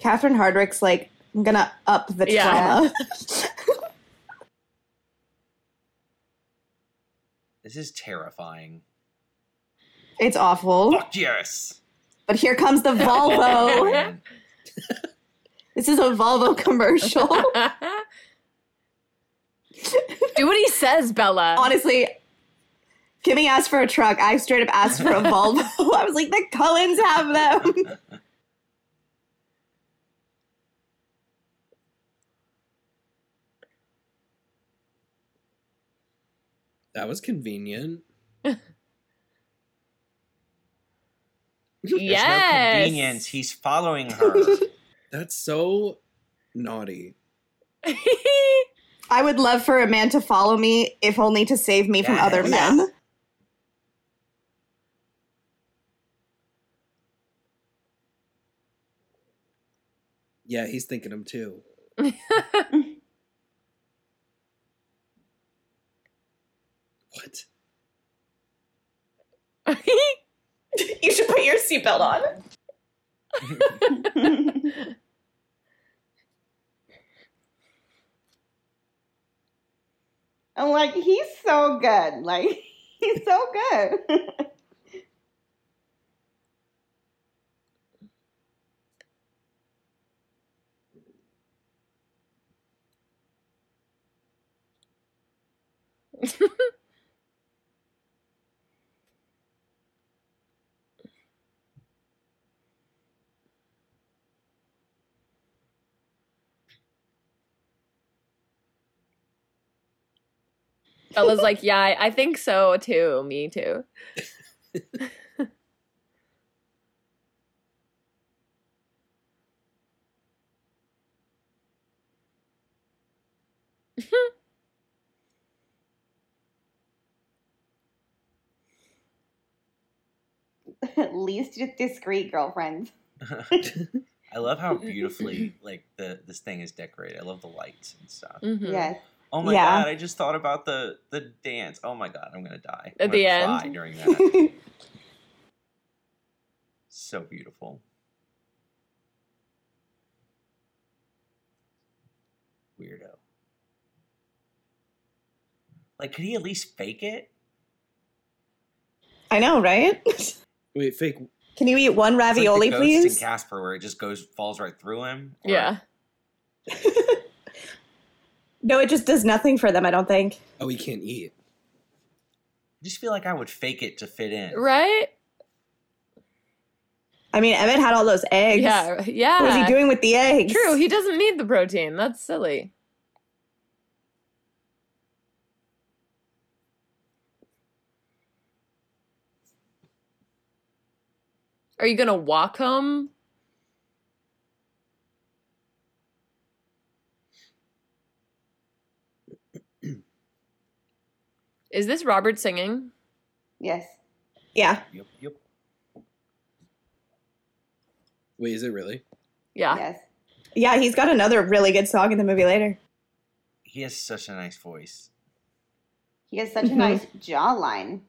Catherine Hardwicke's like, I'm gonna up the Yeah. This is terrifying. it's awful. Fuck yes. But here comes the Volvo. This is a Volvo commercial. Do what he says, Bella. Honestly, Kimmy asked for a truck. I straight up asked for a Volvo. I was like, the Cullens have them. That was convenient. There's yes. no convenience. He's following her. That's so naughty. I would love for a man to follow me, if only to save me from other Yes. men. Yeah, he's thinking him too. What? you should put your seatbelt on. I'm like, he's so good. Like, he's so good. Bella's like, yeah, I think so too. Me too. At Least discreet girlfriends. I love how beautifully like the this thing is decorated. I love the lights and stuff. Mm-hmm. Yes. Oh my Yeah. god! I just thought about the the dance. Oh my god! I'm gonna die At I'm the gonna cry end? during that. so beautiful. Weirdo. Like, could he at least fake it? I know, right? Wait, fake. Can you eat one It's like the ravioli, ghost please? In Casper, where it just goes falls right through him. Or- Yeah. no, it just does nothing for them. I don't think. Oh, he can't eat. I just feel like I would fake it to fit in. Right? I mean, Emmett had all those eggs. Yeah. Yeah. What was he doing with the eggs? True. He doesn't need the protein. That's silly. Are you gonna walk home? Is this Robert singing? Yes. Yeah. Yep, yep. Wait, is it really? Yeah. Yes. Yeah, he's got another really good song in the movie later. He has such a nice voice. He has such a nice jawline.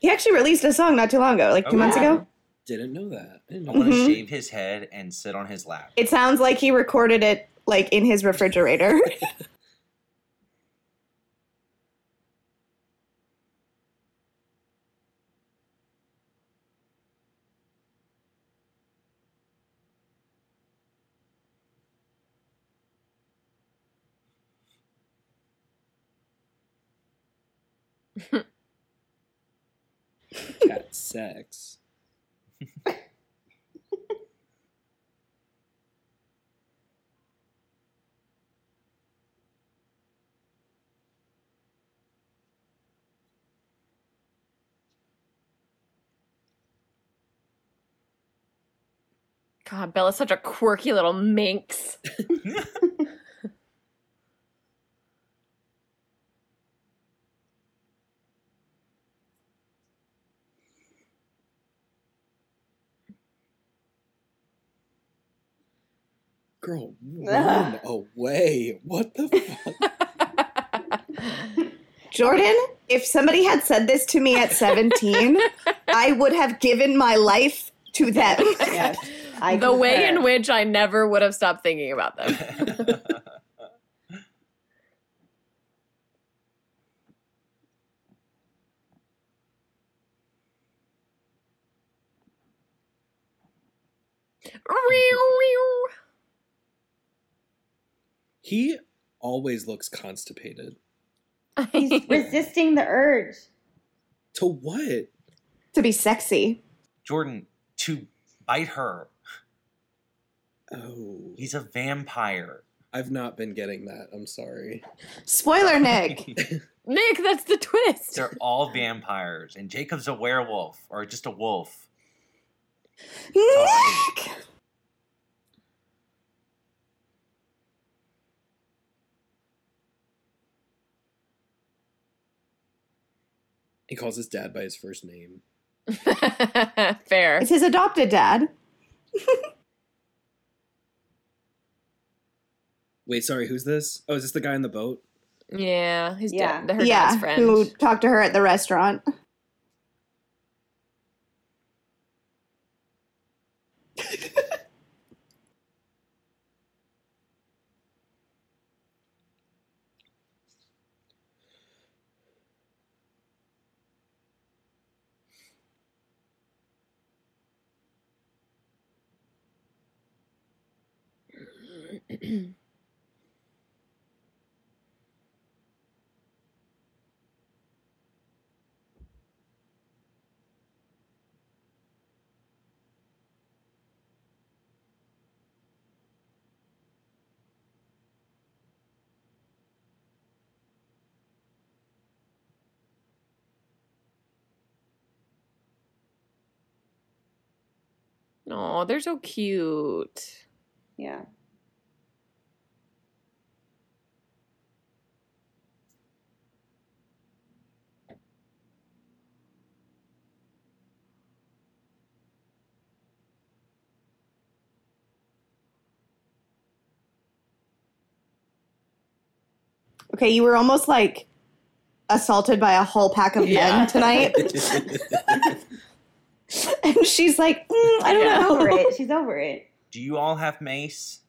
He actually released a song not too long ago, like two Oh, months yeah. ago. Didn't know that. I didn't I want to shave his head and sit on his lap. It sounds like he recorded it like in his refrigerator. cat sex. God, Bella's such a quirky little minx. Girl, run away. What the fuck? Jordan, if somebody had said this to me at 17, I would have given my life to them. Yes. I the way in which I never would have stopped thinking about them. he always looks constipated. He's resisting the urge. To what? to be sexy. Jordan, to bite her. Oh, He's a vampire. I've not been getting that. I'm sorry. Spoiler, Nick. Nick, that's the twist. They're all vampires, and Jacob's a werewolf, or just a wolf. Nick! He calls his dad by his first name. Fair. It's his adopted dad. Wait, sorry, who's this? Oh, is this the guy in the boat? Yeah, he's Yeah. dead. Her yeah, dad's friend. who talked to her at the restaurant. Oh, they're so cute. Yeah. Okay, you were almost like assaulted by a whole pack of men tonight. and she's like, "Mm, I don't Yeah. Know. over it. She's over it. Do you all have mace?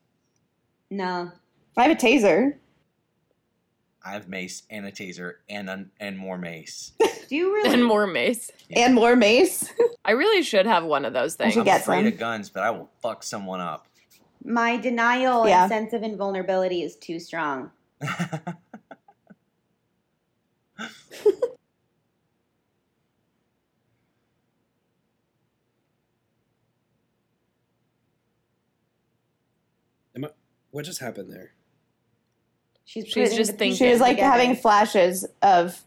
No. I have a taser. I have mace and a taser and un- and more mace. Do you really? and more mace. Yeah. And more mace. I really should have one of those things. should I'm get afraid some. of guns, but I will fuck someone up. My denial Yeah. and sense of invulnerability is too strong. What just happened there? She's, She's just the thinking. She was like together. having flashes of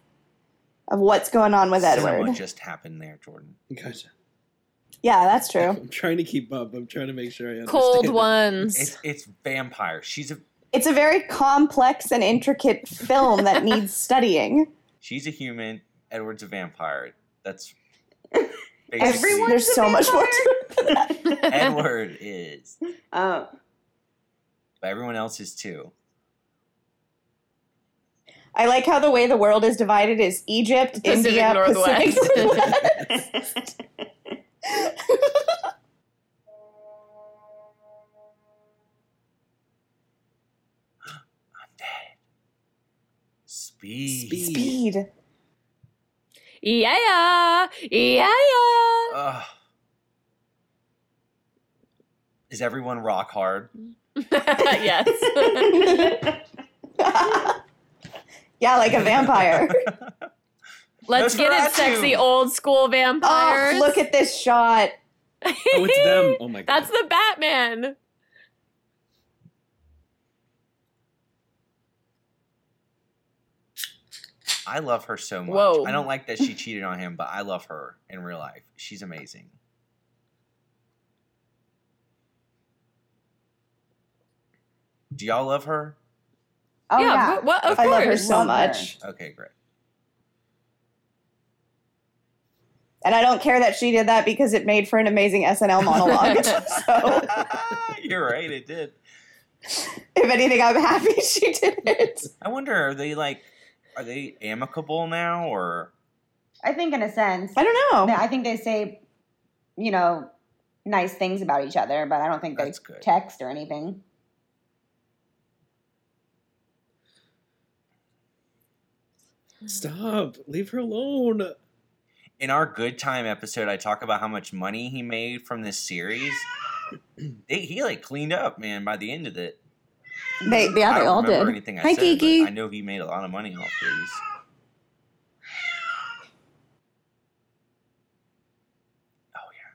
of what's going on with So Edward. what just happened there, Jordan? Gotcha. Yeah, that's true. I'm trying to keep up. I'm trying to make sure I understand. Cold it. ones. It's it's vampire. She's a It's a very complex and intricate film that needs studying. she's a human. Edward's a vampire. That's Every- basically Everyone's There's a so much more to it that. Edward is, Oh. But everyone else is too. I like how the way the world is divided is Egypt, Pacific India, Northwest. Pacific Northwest. I'm dead. Speed. Speed. Speed. yeah, yeah, yeah. Ugh. Is everyone rock hard? yes. yeah, like a vampire. Let's get it, sexy old school vampires. oh, look at this shot. Oh, it's them. Oh my god. That's the Batman. I love her so much. Whoa. I don't like that she cheated on him, but I love her in real life. She's amazing. Do y'all love her? Oh, yeah, yeah. Of, what, of I course. love her so Love her. much. Okay, great. And I don't care that she did that because it made for an amazing SNL monologue. so, You're right, it did. if anything, I'm happy she did it. I wonder, are they like, are they amicable now, or I think in a sense. I don't know. I think they say, you know, nice things about each other, but I don't think they That's good. text or anything. Stop. Leave her alone. in our good time episode, I talk about how much money he made from this series. they, he like cleaned up, man. By the end of it, They, yeah, I they don't all remember did. anything I Hi, said, Kiki. I know he made a lot of money off these. Oh yeah.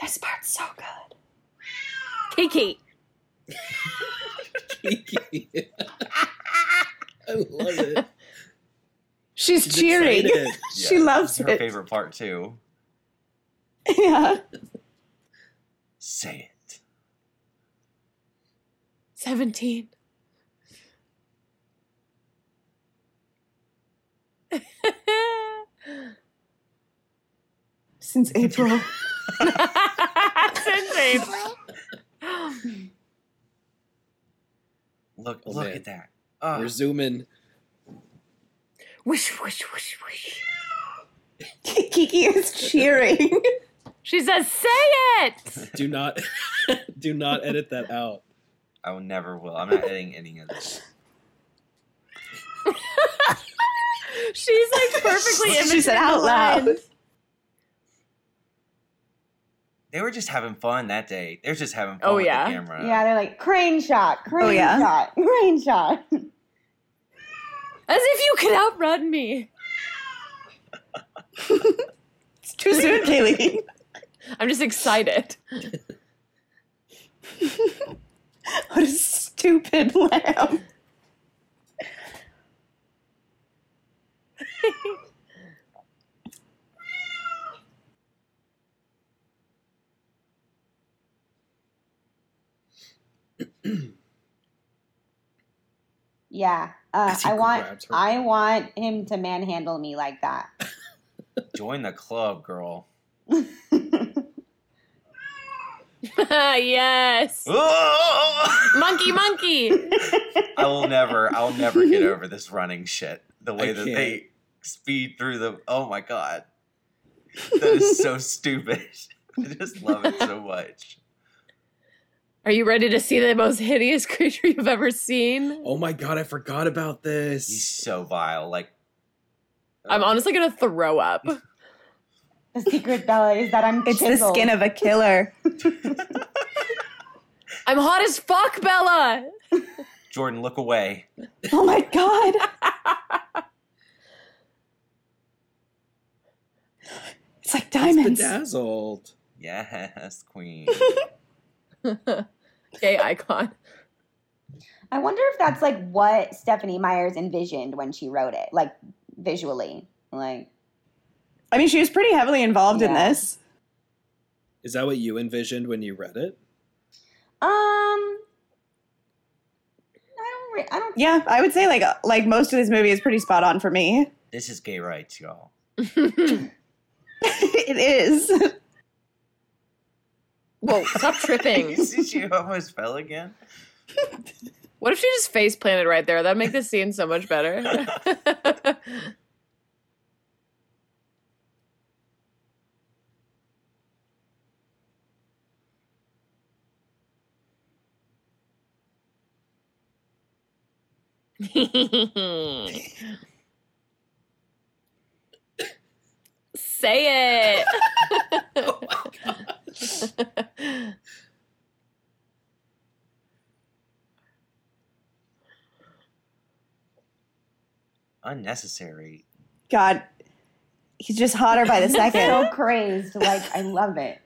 This part's so good. Kiki. Kiki. I love it. She's, She's cheering. excited. she loves her it. favorite part too. Yeah. Say it. 17. Since April. Since April. Look, Oh, look man. at that. Oh, We're zooming. Wish, wish, wish, wish. Kiki is cheering. She says, say it! Do not do not edit that out. I will never will. I'm not editing any of this. She's like perfectly She said out loud. lines. They were just having fun that day. They're just having oh, fun Oh, with yeah? the camera. Yeah, they're like crane shot, oh, crane Oh, yeah? shot, crane shot. As if you could outrun me. It's too soon, Kaylee. I'm just excited. What a stupid lamb. Yeah, uh, I want. I want him to manhandle me like that. Join the club, girl. yes. monkey, monkey. I will never, I'll never get over this running shit. The way I that can't. they speed through the. Oh my god, that is so stupid. I just love it so much. Are you ready to see the most hideous creature you've ever seen? Oh my god, I forgot about this. He's so vile. Like I'm honestly gonna throw up. The secret, Bella, is that I'm It's the skin of a killer. I'm hot as fuck, Bella. Jordan, look away. Oh my god. It's like It's diamonds. bedazzled. Yes, queen. Gay icon. I wonder if that's like what Stephanie Meyers envisioned when she wrote it, like visually. Like, I mean, she was pretty heavily involved in this. Is that what you envisioned when you read it? um, I don't, re- I don't. Yeah, I would say like like most of this movie is pretty spot on for me. this is gay rights, y'all. it is. Whoa, stop tripping. You see she almost fell again. What if she just face planted right there? That'd make the scene so much better. Say it. Oh Unnecessary. God, he's just hotter by the second. so crazed. Like, I love it.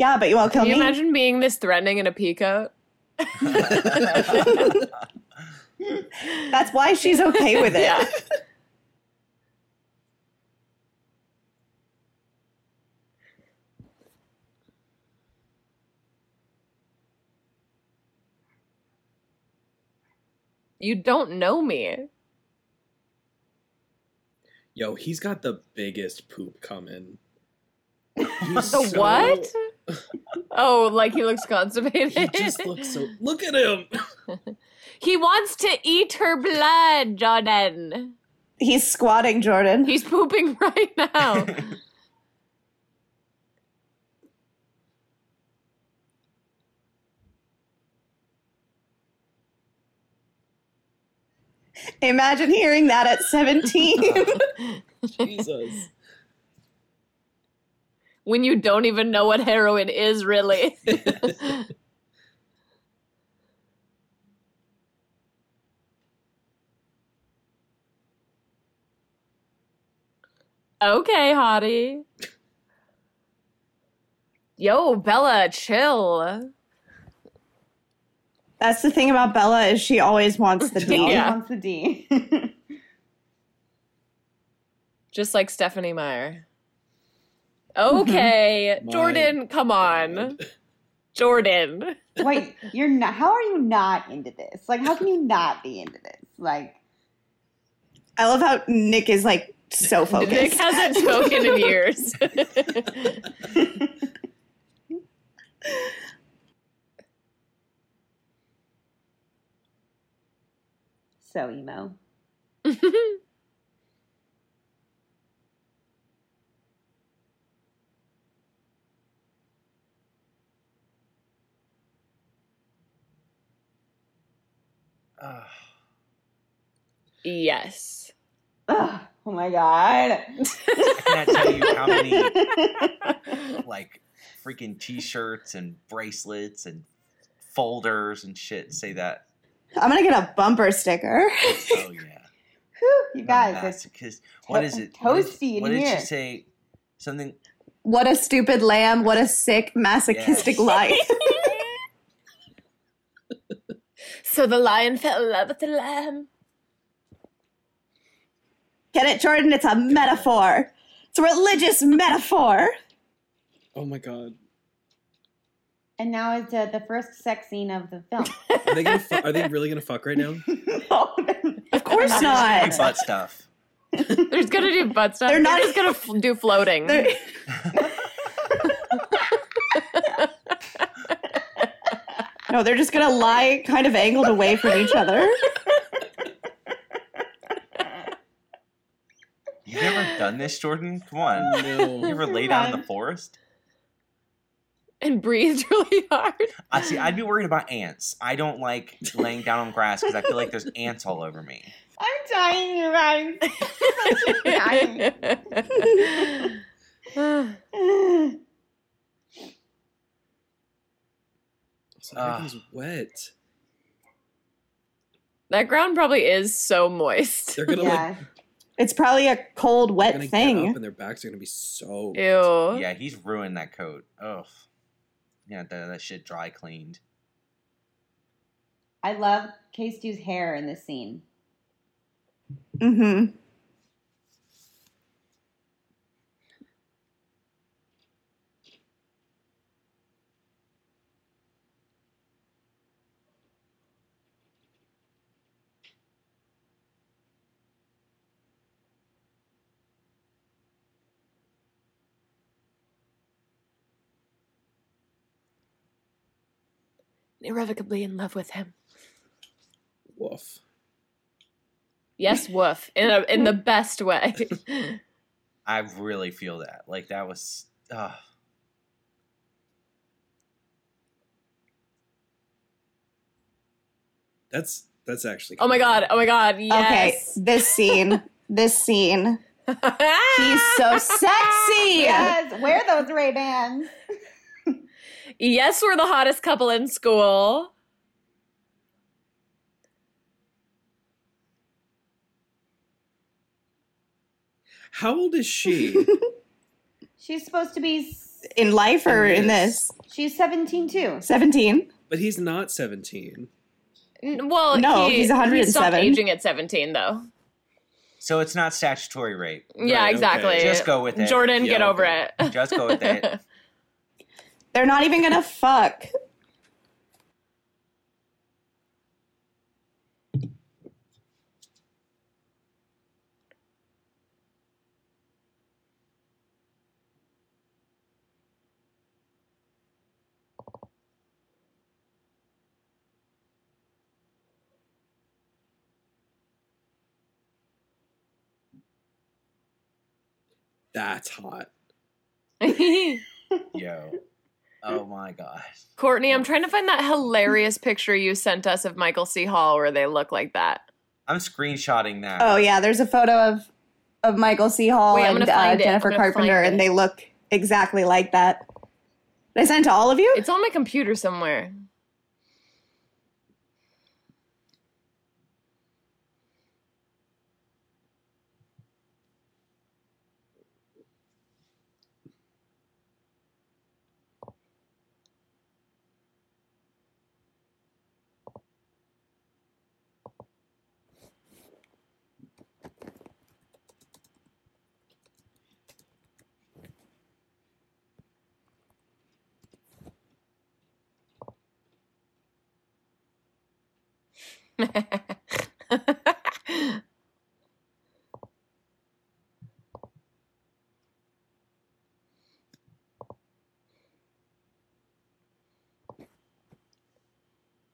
yeah, but you won't kill Can you me. imagine being this threatening in a peacoat? That's why she's okay with it. Yeah. You don't know me. Yo, he's got the biggest poop coming. The so- what? Oh, like he looks constipated. He just looks so. Look at him. He wants to eat her blood, Jordan. He's squatting, Jordan. He's pooping right now. Imagine hearing that at 17. Jesus. when you don't even know what heroin is, really. okay, hottie. Yo, Bella, chill. That's the thing about Bella is she always wants the She D. always Yeah. wants the D. Just like Stephanie Meyer. Mm-hmm. Okay, My Jordan, come on. Jordan. Wait, you're not. How are you not into this? Like, how can you not be into this? Like, I love how Nick is like so focused. Nick hasn't spoken in years. So emo. Ugh. yes. Ugh, oh my god. I cannot tell you how many like freaking t-shirts and bracelets and folders and shit say that. I'm gonna get a bumper sticker. Oh yeah. Whew, you guys, it's Masochist. What is it? toasty What did- What did here. she say? Something. what a stupid lamb. What a sick masochistic Yes. life. So the lion fell in love with the lamb. Get it, Jordan? It's a metaphor. It's a religious metaphor. Oh my god. And now it's uh, the first sex scene of the film. Are they gonna? Fu- are they really gonna fuck right now? Of course not. Big butt stuff. They're just gonna do butt stuff. They're They're, not- just gonna f- do floating. No, they're just gonna lie kind of angled away from each other. You've never done this, Jordan? Come on. You No. ever lay down in the forest? And breathed really hard. I see. I'd be worried about ants. I don't like laying down on grass because I feel like there's ants all over me. I'm dying, you guys. dying. So everything's wet. that ground probably is so moist. They're gonna yeah. like It's probably a cold, wet gonna get thing. up and their backs are gonna be so. Ew. Yeah, he's ruined that coat. Ugh. Yeah, that, that shit dry cleaned. I love K Stew's hair in this scene. Mm-hmm. Irrevocably in love with him. Woof. Yes, woof. In a, in the best way. I really feel that. Like that was. Ugh. That's that's actually. oh my god. Oh my god. Yes. Okay, this scene. This scene. He's so sexy. Yes, wear those Ray Bans. Yes, we're the hottest couple in school. How old is she? She's supposed to be. In life or In in this? She's 17 too. 17. but he's not seventeen. N- Well, No, he, he's He stopped 107. aging at 17, though. So it's not statutory rape. Yeah, Right, okay. exactly. Just go with it. Jordan, Yeah, get over okay. it. Just go with it. They're not even gonna fuck. That's hot. Yo. Oh my gosh. Courtney, I'm trying to find that hilarious picture you sent us of Michael C. Hall where they look like that. I'm screenshotting that. Oh yeah, there's a photo of of Michael C. Hall Wait, and uh, find it. I'm Jennifer Carpenter, and they look exactly like that. Did I send it to all of you? It's on my computer somewhere.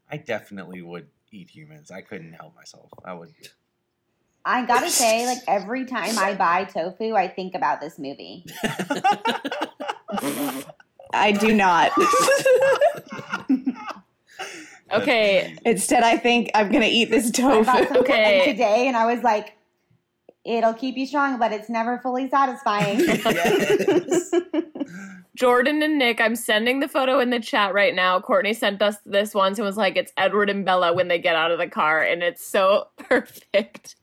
I definitely would eat humans. I couldn't help myself. I would. I gotta say, like every time I buy tofu, I think about this movie. I do not. okay, Instead, I think I'm gonna eat this I bought tofu. Okay. today, and I was like, "It'll keep you strong, but it's never fully satisfying." Yes. Jordan and Nick, I'm sending the photo in the chat right now. Courtney sent us this once and was like, it's Edward and Bella when they get out of the car, and it's so perfect.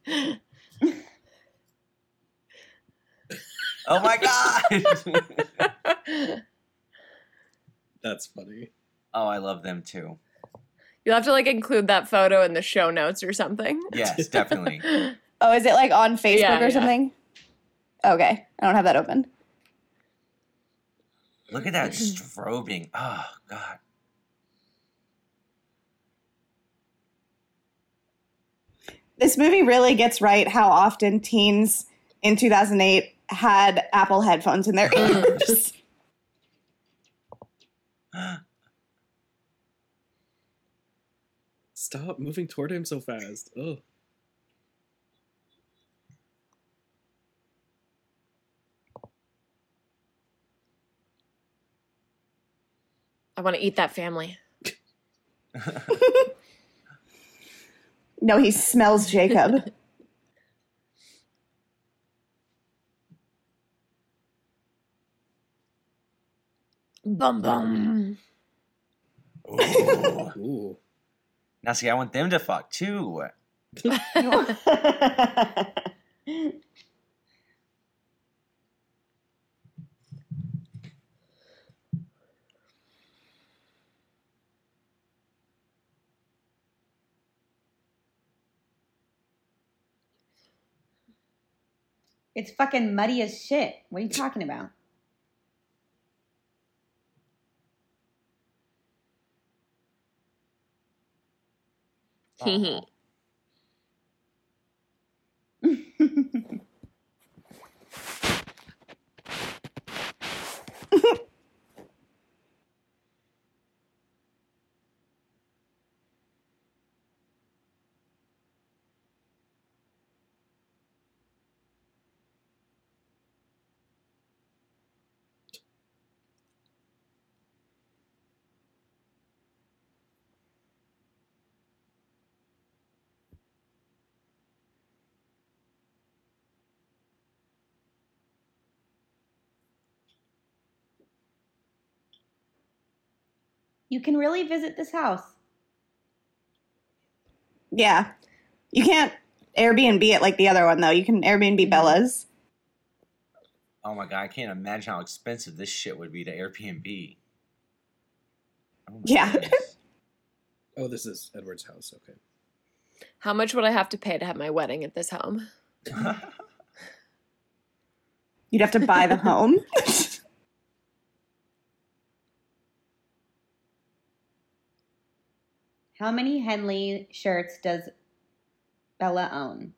oh my god. That's funny. oh, I love them too. You'll have to like include that photo in the show notes or something. Yes, definitely. Oh, is it like on Facebook Yeah, or yeah. something? Okay, I don't have that open. Look at that strobing. Oh god. This movie really gets right how often teens in 2008 had Apple headphones in their ears. Stop moving toward him so fast. Oh. I want to eat that family. no, he smells Jacob. Bum bum. Ooh. Ooh. Now see, I want them to fuck too. it's fucking muddy as shit. What are you talking about? Hee mm-hmm. you can really visit this house. yeah. You can't Airbnb it like the other one, though. You can Airbnb mm-hmm. Bella's. Oh my god, I can't imagine how expensive this shit would be to Airbnb. Oh Yeah. Oh, this is Edward's house. Okay. How much would I have to pay to have my wedding at this home? You'd have to buy the home. How many Henley shirts does Bella own?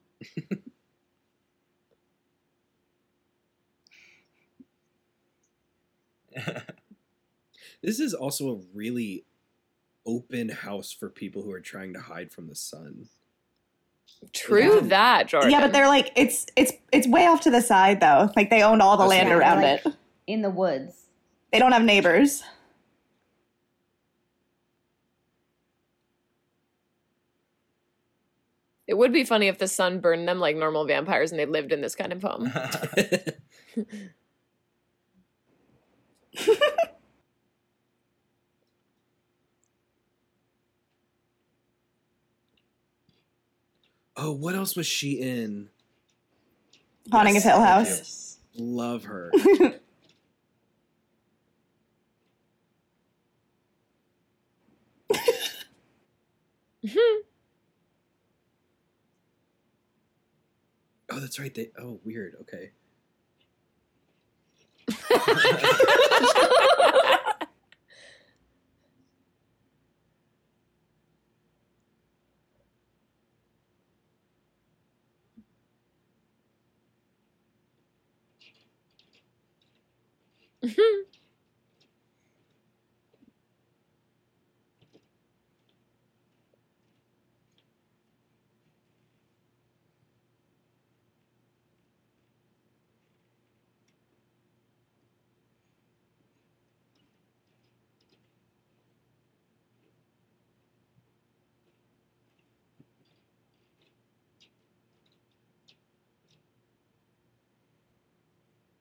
This is also a really open house for people who are trying to hide from the sun. True Yeah. that, Jordan. yeah, but they're like it's it's it's way off to the side though. Like they own all the That's land right. around Like- it. In the woods. They don't have neighbors. It would be funny if the sun burned them like normal vampires and they lived in this kind of home. oh, what else was she in? Haunting Yes, of Hill House. Yes. Love her. Oh, that's right. They. Oh, weird. Okay.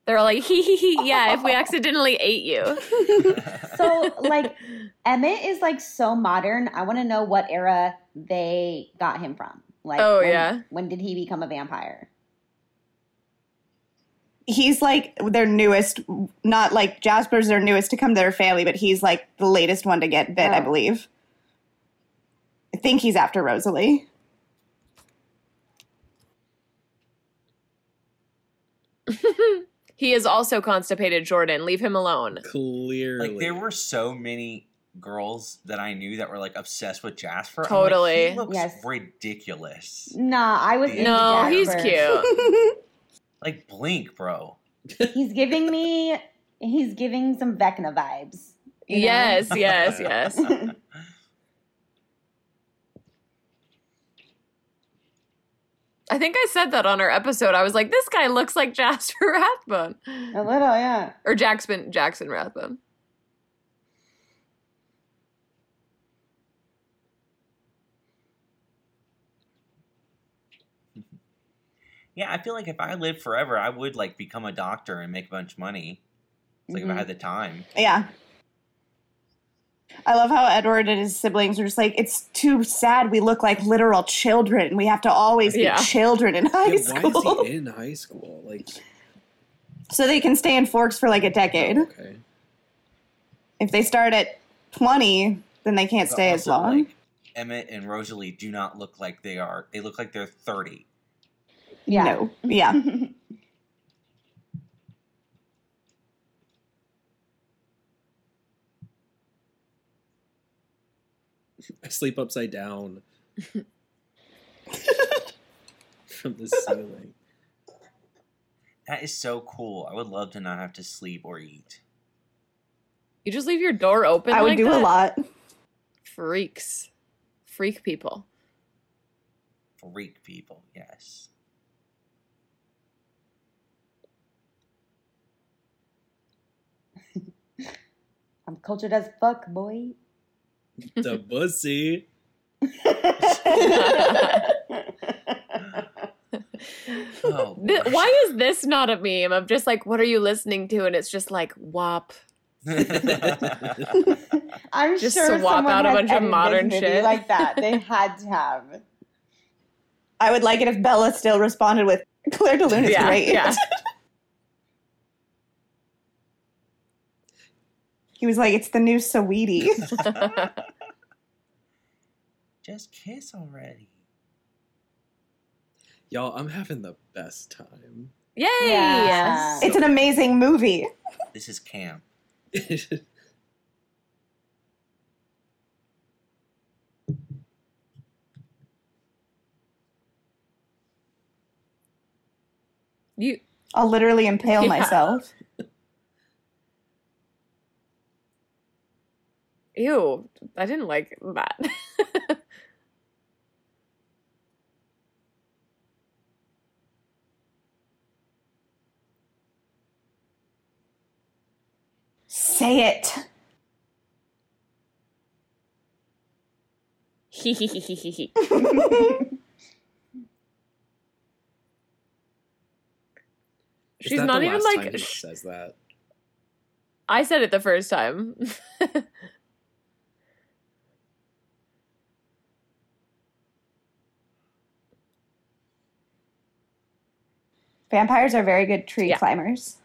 They're like, hee hee hee, yeah, if we accidentally ate you. So, like, Emmett is like so modern. I want to know what era they got him from. Like, Oh, when, yeah. When did he become a vampire? He's like their newest, not like Jasper's their newest to come to their family, but he's like the latest one to get bit, I Oh. believe. I think he's after Rosalie. He is also constipated, Jordan. Leave him alone. Clearly. like there were so many girls that I knew that were like obsessed with Jasper. I'm like, Totally. he looks Yes. ridiculous. Nah, I was No, he's cute. Like blink, bro. He's giving me. He's giving some Vecna vibes. you know? Yes, yes, yes. I think I said that on our episode. I was like, this guy looks like Jasper Rathbone. A little, yeah. Or Jackson Jackson Rathbone. Yeah, I feel like if I lived forever, I would like become a doctor and make a bunch of money. It's like if I Mhm. had the time. Yeah. I love how Edward and his siblings are just like, it's too sad we look like literal children. We have to always be Yeah. children in high Yeah, why school. is he in high school? Like, so they can stay in Forks for like a decade. Oh, okay. If they start at 20, then they can't But stay as long. Like, Emmett and Rosalie do not look like they are. They look like they're thirty. Yeah. No. Yeah. I sleep upside down from the ceiling. That is so cool. I would love to not have to sleep or eat. You just leave your door open. I would like do a lot. Freaks. Freak people. Freak people, yes. I'm cultured as fuck, boy. The pussy. Oh, Th- Why is this not a meme of just like, what are you listening to? And it's just like, WAP. I'm Just sure swap someone out a bunch of modern shit. like that. They had to have. I would like it if Bella still responded with, Clair de Lune is Yeah, great. yeah. he was like, it's the new Saweetie. Just kiss already. Y'all, I'm having the best time. Yay! Yeah. it's an amazing movie. This is camp. You I'll literally impale Yeah. myself. Ew. I didn't like that. Say it. Is She's that not the even last like. time he sh- says that. I said it the first time. Vampires are very good tree Yeah. climbers.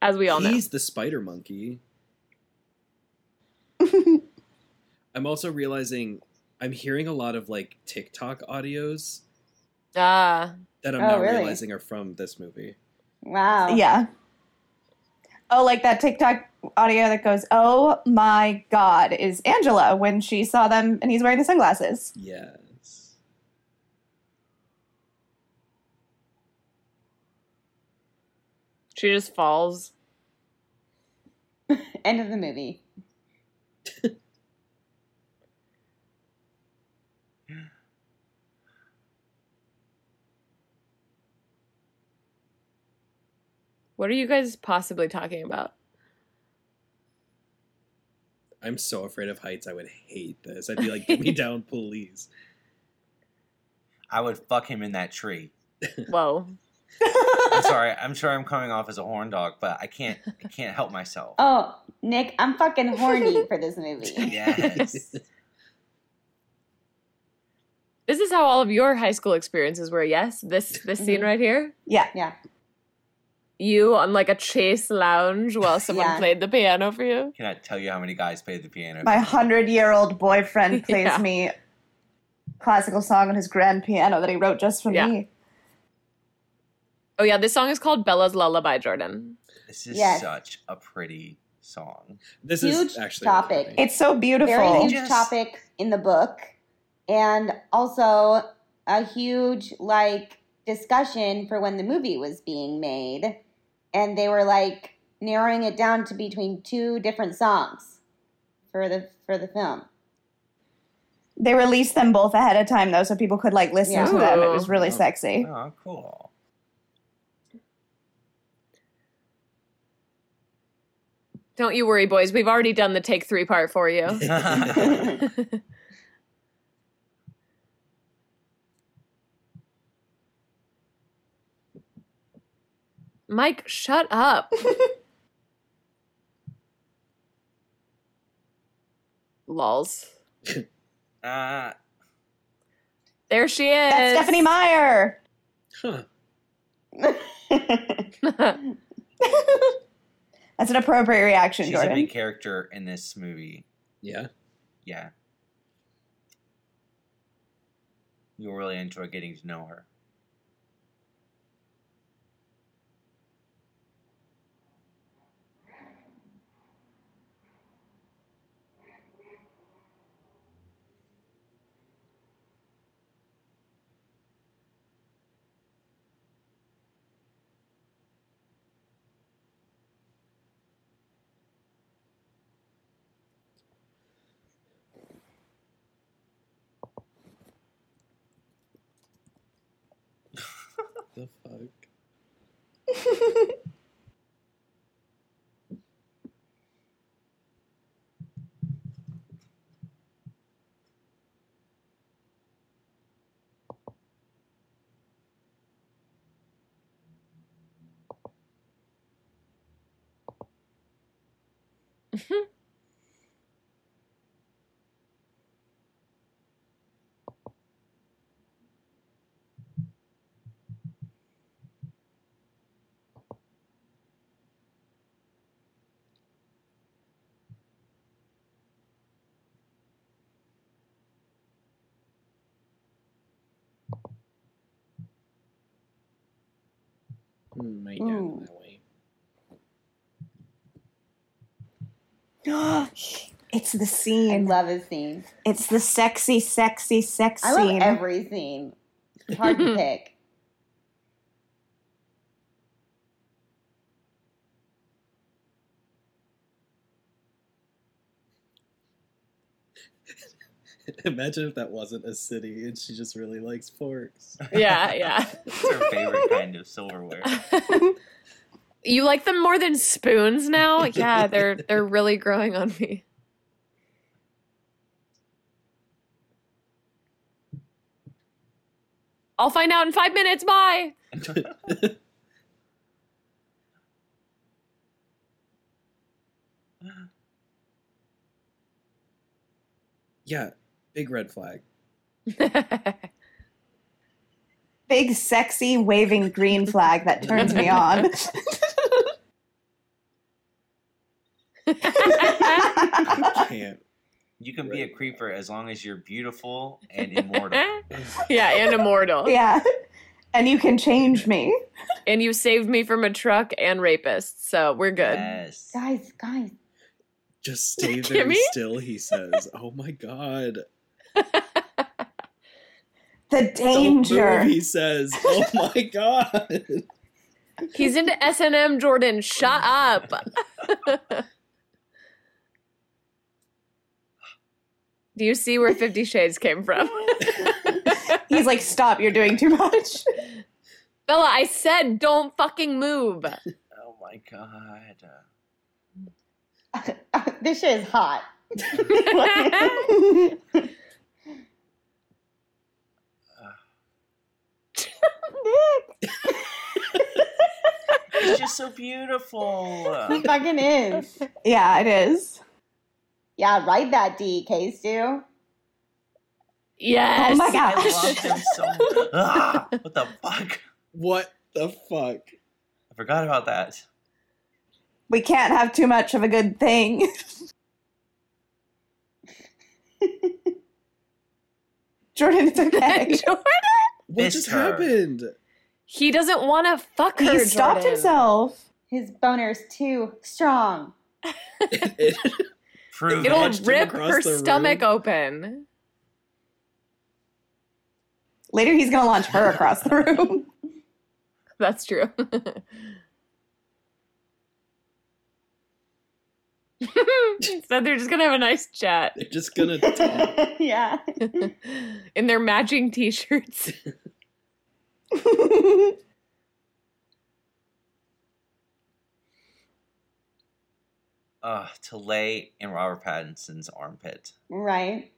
As we all know. He's the spider monkey. I'm also realizing I'm hearing a lot of like TikTok audios Ah. that I'm Oh, now really? realizing are from this movie. Wow. Yeah. Oh, like that TikTok audio that goes, "Oh my God," is Angela when she saw them and he's wearing the sunglasses. Yes. She just falls. End of the movie. What are you guys possibly talking about? I'm so afraid of heights. I would hate this. I'd be like, "Get me down, please." I would fuck him in that tree. Whoa. I'm sorry. I'm sure I'm coming off as a horn dog, but I can't. I can't help myself. Oh, Nick, I'm fucking horny for this movie. Yes. This is how all of your high school experiences were, yes? This this scene Mhm. right here? Yeah. Yeah. You on like a chase lounge while someone Yeah. played the piano for you? Cannot tell you how many guys played the piano. My hundred-year-old boyfriend plays Yeah. me classical song on his grand piano that he wrote just for Yeah. me. Oh yeah, this song is called Bella's Lullaby, Jordan. This is Yes. such a pretty song. This Huge is actually topic. really It's so beautiful. Very huge Just- topic in the book, and also a huge like discussion for when the movie was being made, and they were like narrowing it down to between two different songs for the for the film. They released them both ahead of time though, so people could like listen Yeah. to them. It was really sexy. Oh, cool. Don't you worry, boys. We've already done the take three part for you. Mike, shut up. Lols. uh, There she is. That's Stephanie Meyer. Huh. That's an appropriate reaction, she's a Jordan. big character in this movie. Yeah. Yeah. You'll really enjoy getting to know her. The fuck. Hmm, might go that way. it's the I scene. love his scene. It's the sexy, sexy, sexy. I love scene. every scene. It's hard to pick. Imagine if that wasn't a city and she just really likes forks. yeah, yeah. It's her favorite kind of silverware. you like them more than spoons now? Yeah, they're they're really growing on me. I'll find out in five minutes. Bye. Yeah, big red flag. Big, sexy, waving green flag that turns me on. Can't. You can be a creeper as long as you're beautiful and immortal. yeah, and immortal. yeah. And you can change me. And you saved me from a truck and rapists, so we're good. Yes. Guys, guys. Just stay very Kimmy? still, he says. Oh my god. The danger. move, he says. Oh my god. He's into S and M, Jordan. Shut up. Do you see where Fifty Shades came from? He's like, stop, you're doing too much. Bella, I said don't fucking move. Oh my god. this shit is hot. It's just so beautiful. He fucking is. yeah, it is. Yeah, write that D, K Stew. Yes. Oh my I love him so much. Ah, what the fuck? What the fuck? I forgot about that. We can't have too much of a good thing. Jordan, it's okay. Jordan. What just her. happened? He doesn't want to fuck her. he stopped Jordan. himself. His boner's too strong. It- Prove It It'll it. launched him rip her stomach room. open. Later, he's gonna launch her across the room. That's true. so they're just gonna have a nice chat They're just gonna talk. yeah. in their matching t-shirts. uh, to lay in Robert Pattinson's armpit. Right.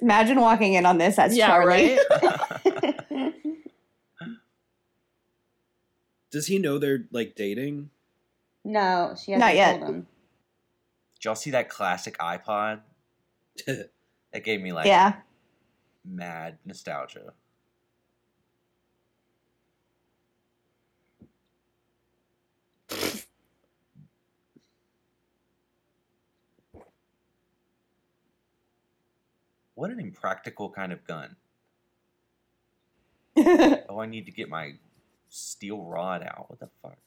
Imagine walking in on this as yeah, Charlie. right. Does he know they're like dating? no, she hasn't Not yet. told him. Did y'all see that classic iPod? That gave me like Yeah. mad nostalgia. What an impractical kind of gun. Oh, I need to get my steel rod out. What the fuck?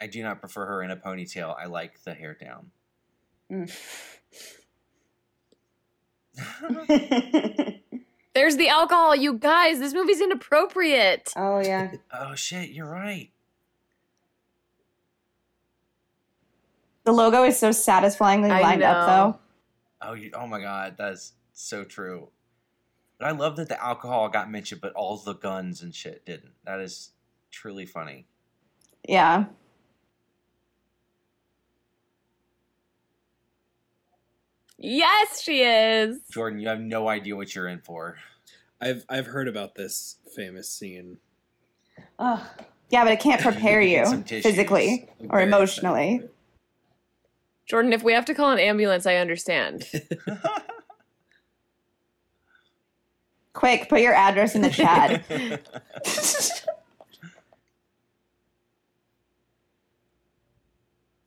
I do not prefer her in a ponytail. I like the hair down. There's the alcohol, you guys. This movie's inappropriate. oh yeah. oh shit, you're right. The logo is so satisfyingly I lined up, though. Oh, you, oh my god, that's so true. But I love that the alcohol got mentioned, but all the guns and shit didn't. That is truly funny. Yeah. Yes, she is. Jordan, you have no idea what you're in for. I've I've heard about this famous scene. Oh, Yeah, but it can't prepare Get you physically I'm or emotionally. excited. Jordan, if we have to call an ambulance, I understand. Quick, put your address in the chat.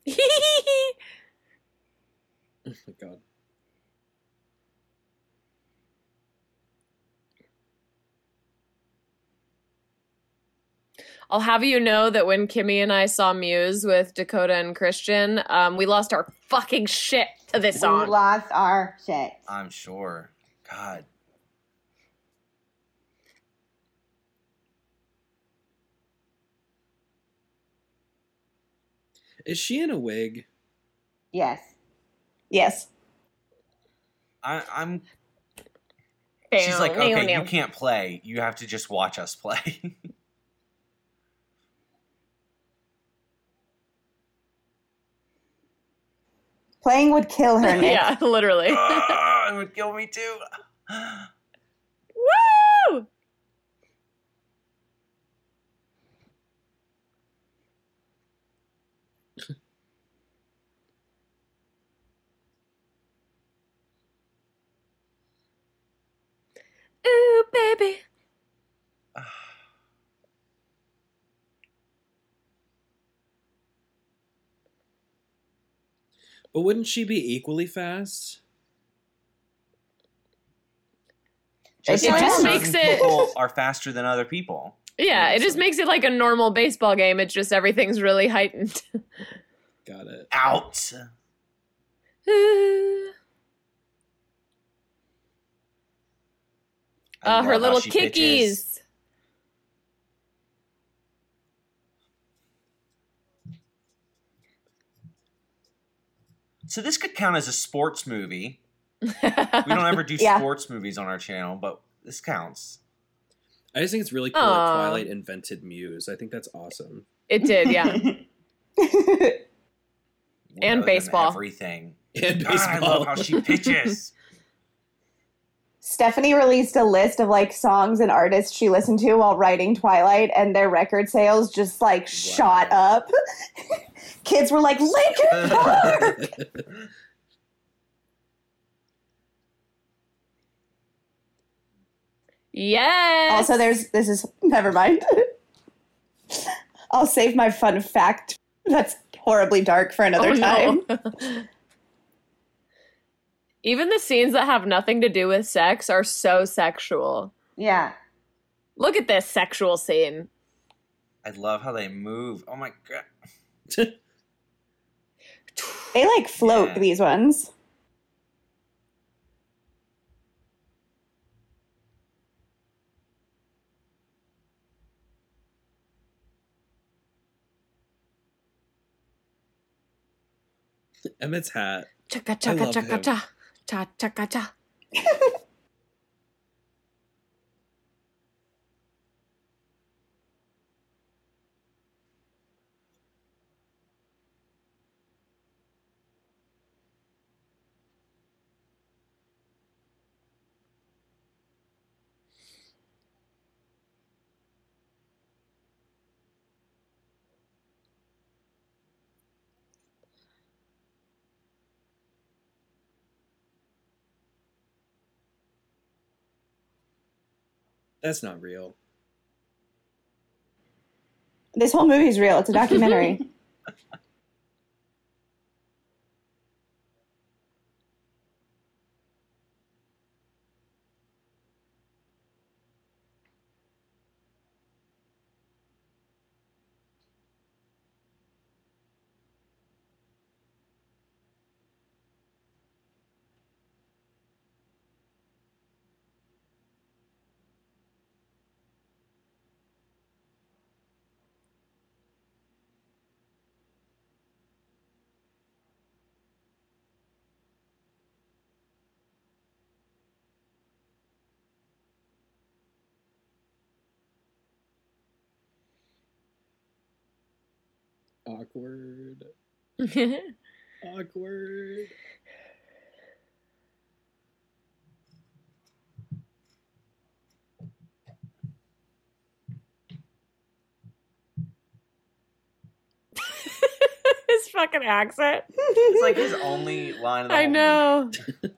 Oh my god. I'll have you know that when Kimmy and I saw Muse with Dakota and Christian, um, we lost our fucking shit to this we song. We lost our shit. I'm sure. God. Is she in a wig? Yes. yes. I, I'm. She's like, okay, meow. you can't play. You have to just watch us play. Playing would kill her, Nick. yeah, literally. Ah, it would kill me too. Woo! Ooh, baby. But wouldn't she be equally fast? Just It like just makes it- people are faster than other people. Yeah, it just makes it like a normal baseball game. It's just everything's really heightened. Got it. Out. Uh, her little she pitches. kickies. So this could count as a sports movie. We don't ever do Yeah. sports movies on our channel, but this counts. I just think it's really cool Aw. that Twilight invented Muse. I think that's awesome. it did, yeah. And baseball. Everything. And God, baseball. I love how she pitches. Stephanie released a list of like songs and artists she listened to while writing Twilight, and their record sales just like shot up. Kids were like, Linkin Park! Yes. also, there's this is never mind. I'll save my fun fact. That's horribly dark for another Oh, time. no. Even the scenes that have nothing to do with sex are so sexual. Yeah. Look at this sexual scene. I love how they move. Oh my god. They like float Yeah. these ones. Emmett's hat. Chaka I chaka love chaka him. cha. Cha chaka That's not real. This whole movie's real. It's a documentary. Awkward. Awkward. His fucking accent. It's like his only line of the I whole know.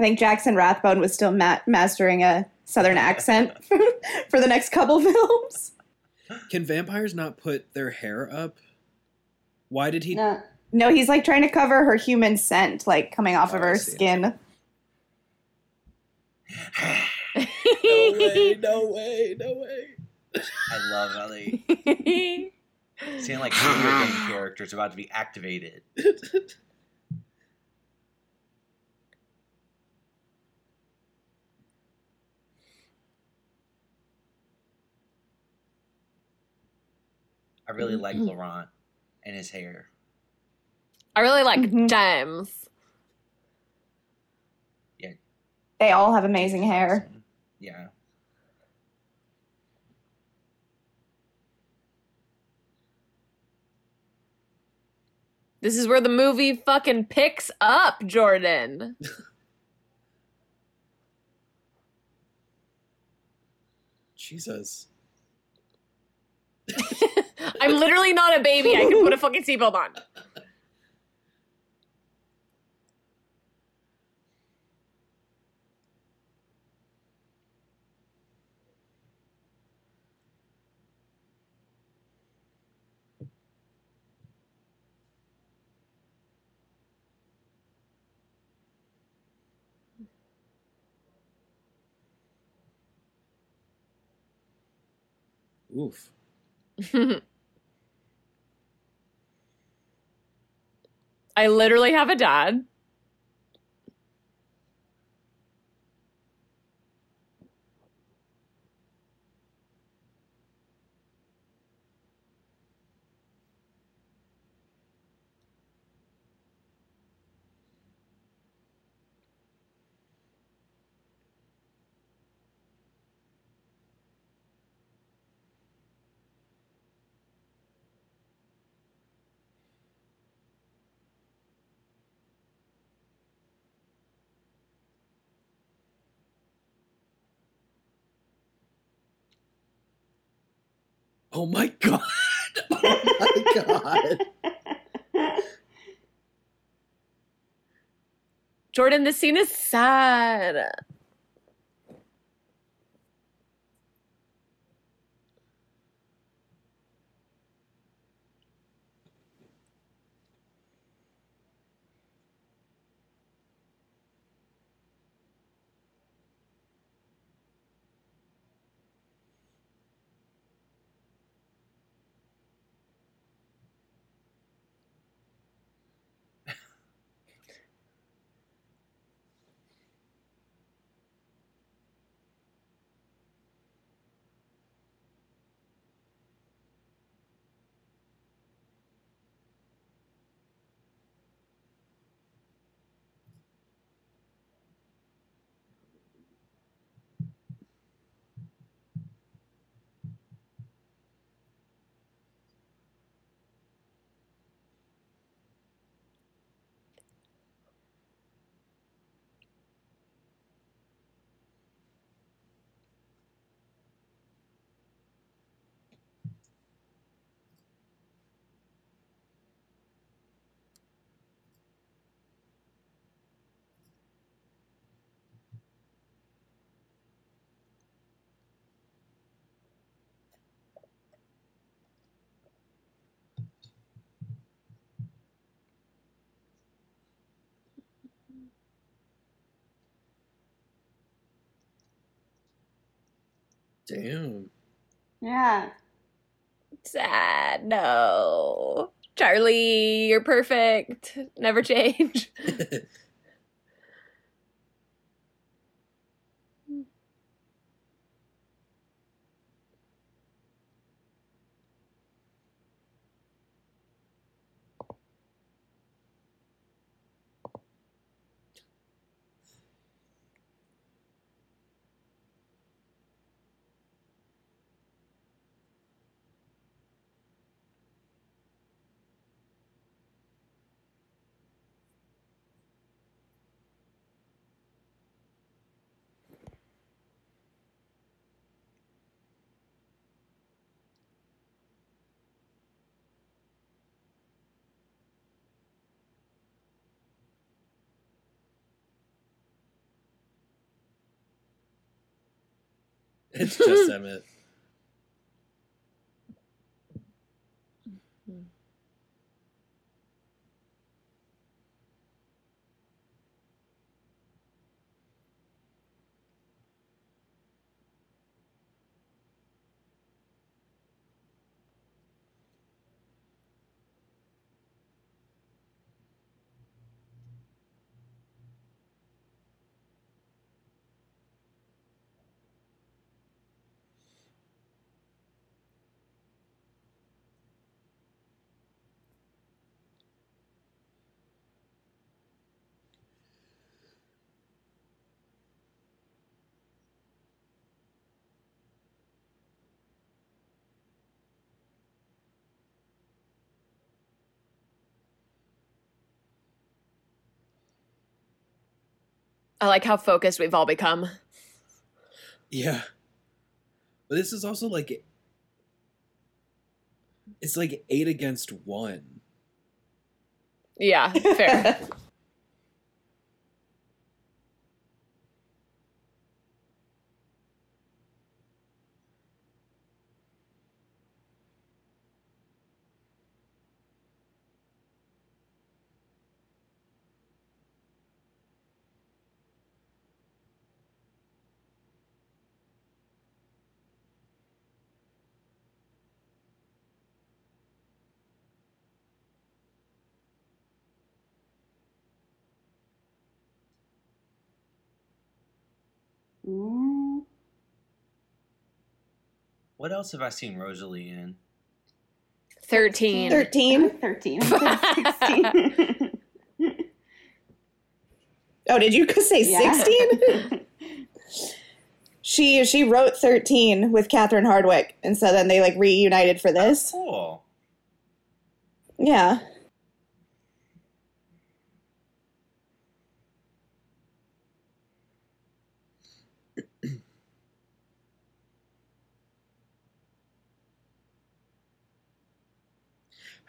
I think Jackson Rathbone was still ma- mastering a southern accent for the next couple films. Can vampires not put their hair up? Why did he? No. No, he's like trying to cover her human scent, like coming off oh, of Oh, I her skin. No way! No way! No way! I love how Seeing like video game characters about to be activated. I really like Laurent and his hair. I really like Mhm. James. They all have amazing hair. Yeah. This is where the movie fucking picks up, Jordan. Jesus. I'm literally not a baby. I can put a fucking seatbelt on. Oof. I literally have a dad. Oh my god. Oh my god. Jordan, this scene is sad. Damn. Yeah. Sad. No. Charlie, you're perfect. Never change. it's just Emmett. I like how focused we've all become. Yeah. But this is also like it's like eight against one. Yeah, fair. What else have I seen Rosalie in? 13. 13. 13. 16. Oh, did you say Yeah. 16? she she wrote 13 with Catherine Hardwicke, and so then they like reunited for this. Oh, cool. Yeah.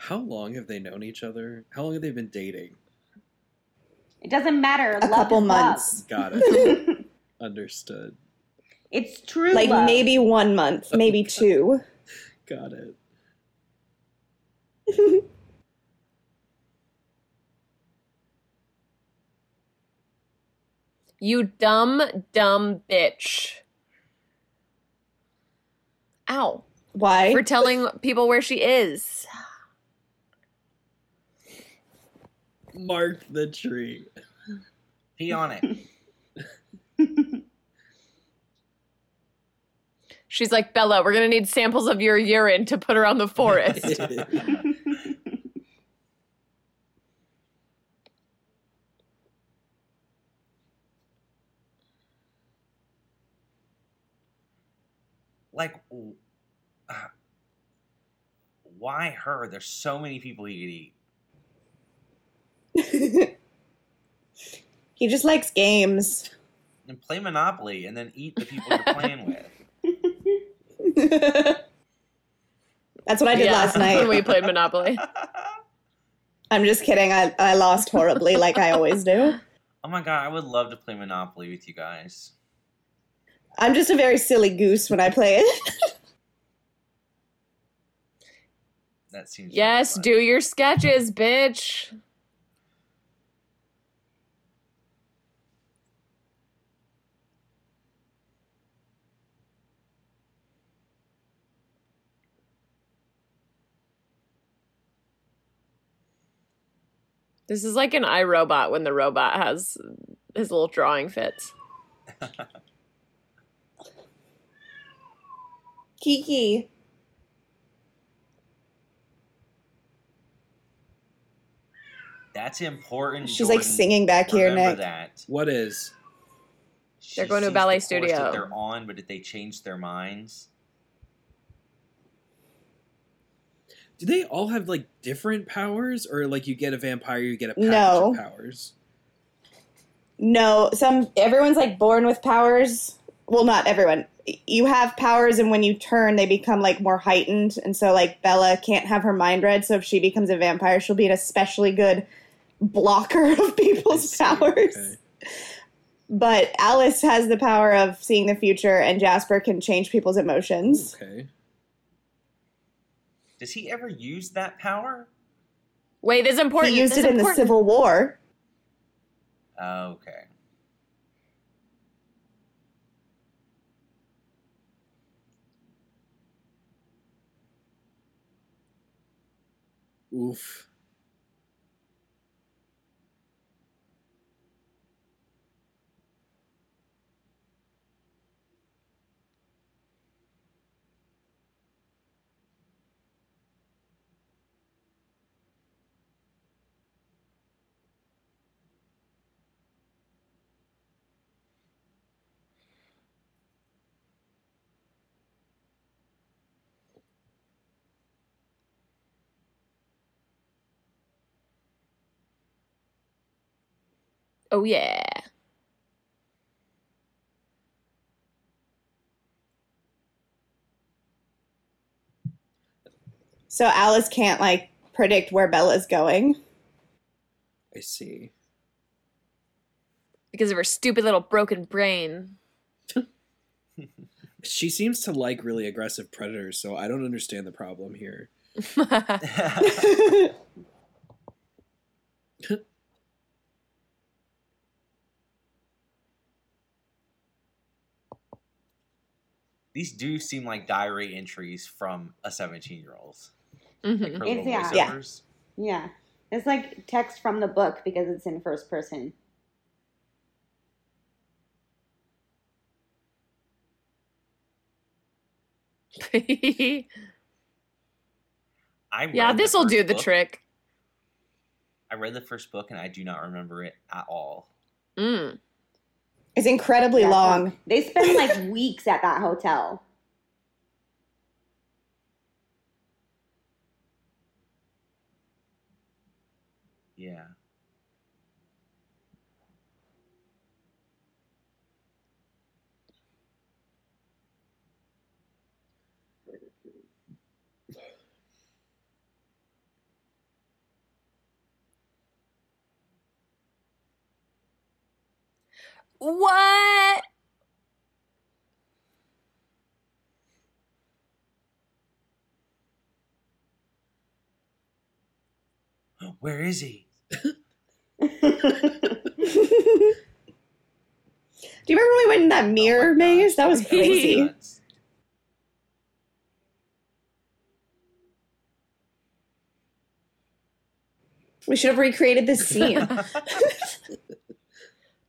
How long have they known each other? How long have they been dating? it doesn't matter. A Love couple is love. months. Got it. Understood. it's true. Like love. maybe one month, maybe Okay. two. Got it. You dumb, dumb bitch. Ow. Why? For telling people where she is. Mark the tree. Pee on it. She's like, Bella, we're going to need samples of your urine to put around the forest. Like, uh, why her? There's so many people you could eat. he just likes games. And play Monopoly and then eat the people you're playing with. That's what I did Yeah, last When we played Monopoly. I'm just kidding. I, I lost horribly, like I always do. Oh my god, I would love to play Monopoly with you guys. I'm just a very silly goose when I play it. That seems Yes, really do your sketches, bitch. This is like an I, Robot when the robot has his little drawing fits. Kiki. That's important. She's like singing back here, Remember Nick. that. What is? They're going to a sees ballet the course studio. That they're on, but did they change their minds? Do they all have like different powers, or like you get a vampire, you get a package No. of powers? No, some everyone's like born with powers. Well, not everyone. You have powers, and when you turn, they become like more heightened. And so, like Bella can't have her mind read. So if she becomes a vampire, she'll be an especially good blocker of people's powers. okay. But Alice has the power of seeing the future, and Jasper can change people's emotions. Okay. Does he ever use that power? Wait, this is important. He used this it is in the. Civil War. Okay. Oof. Oh yeah. So Alice can't like predict where Bella's going. I see. Because of her stupid little broken brain. She seems to like really aggressive predators, so I don't understand the problem here. These do seem like diary entries from a 17 year old. Mhm. Like her It's- yeah. Yeah. voiceovers. Yeah. It's like text from the book because it's in first person. I yeah, this will do the book. trick. I read the first book and I do not remember it at all. Mm. It's incredibly Yeah, long. They spend like weeks at that hotel. Yeah. What? Where is he? Do you remember when we went in that oh mirror Oh maze? That was crazy. we should have recreated this scene.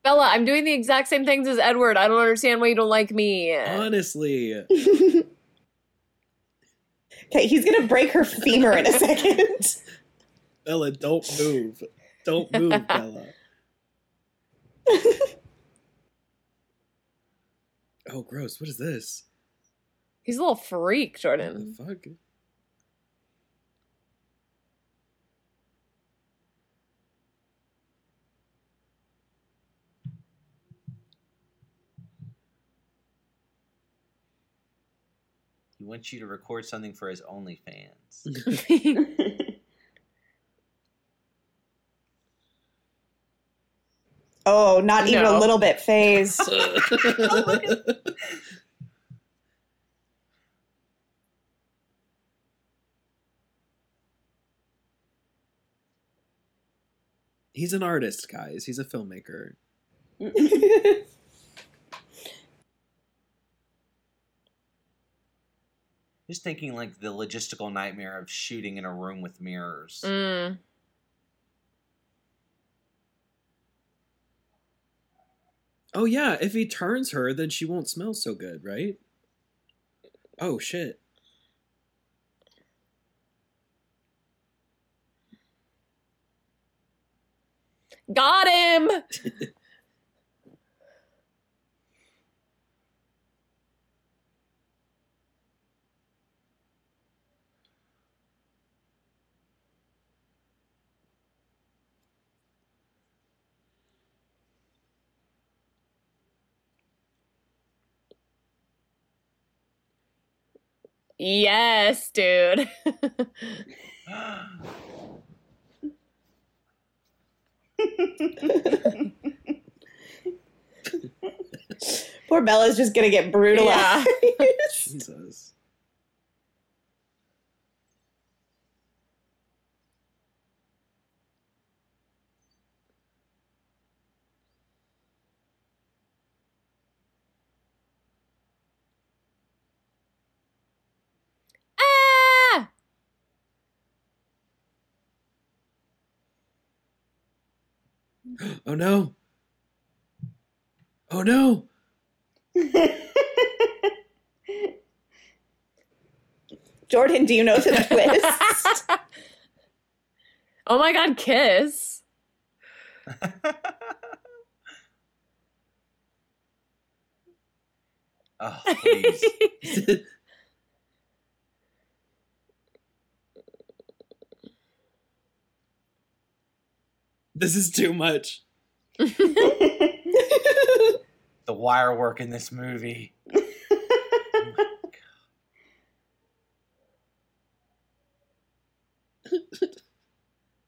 Bella, I'm doing the exact same things as Edward. I don't understand why you don't like me. Honestly, okay, he's gonna break her femur in a second. Bella, don't move. Don't move, Bella. Oh, gross. What is this? He's a little freak, What Jordan. the fuck? He wants you to record something for his OnlyFans. Oh, not even a little bit fazed. He's an artist, guys. He's a filmmaker. Just thinking like the logistical nightmare of shooting in a room with mirrors. Mm. Oh yeah, if he turns her, then she won't smell so good, right? Oh shit. Got him. Yes, dude. Poor Bella's just gonna get brutalized. Jesus. ah! Oh no. Oh no. Jordan, do you know the twist? oh my god, kiss. oh, please. This is too much. the wire work in this movie.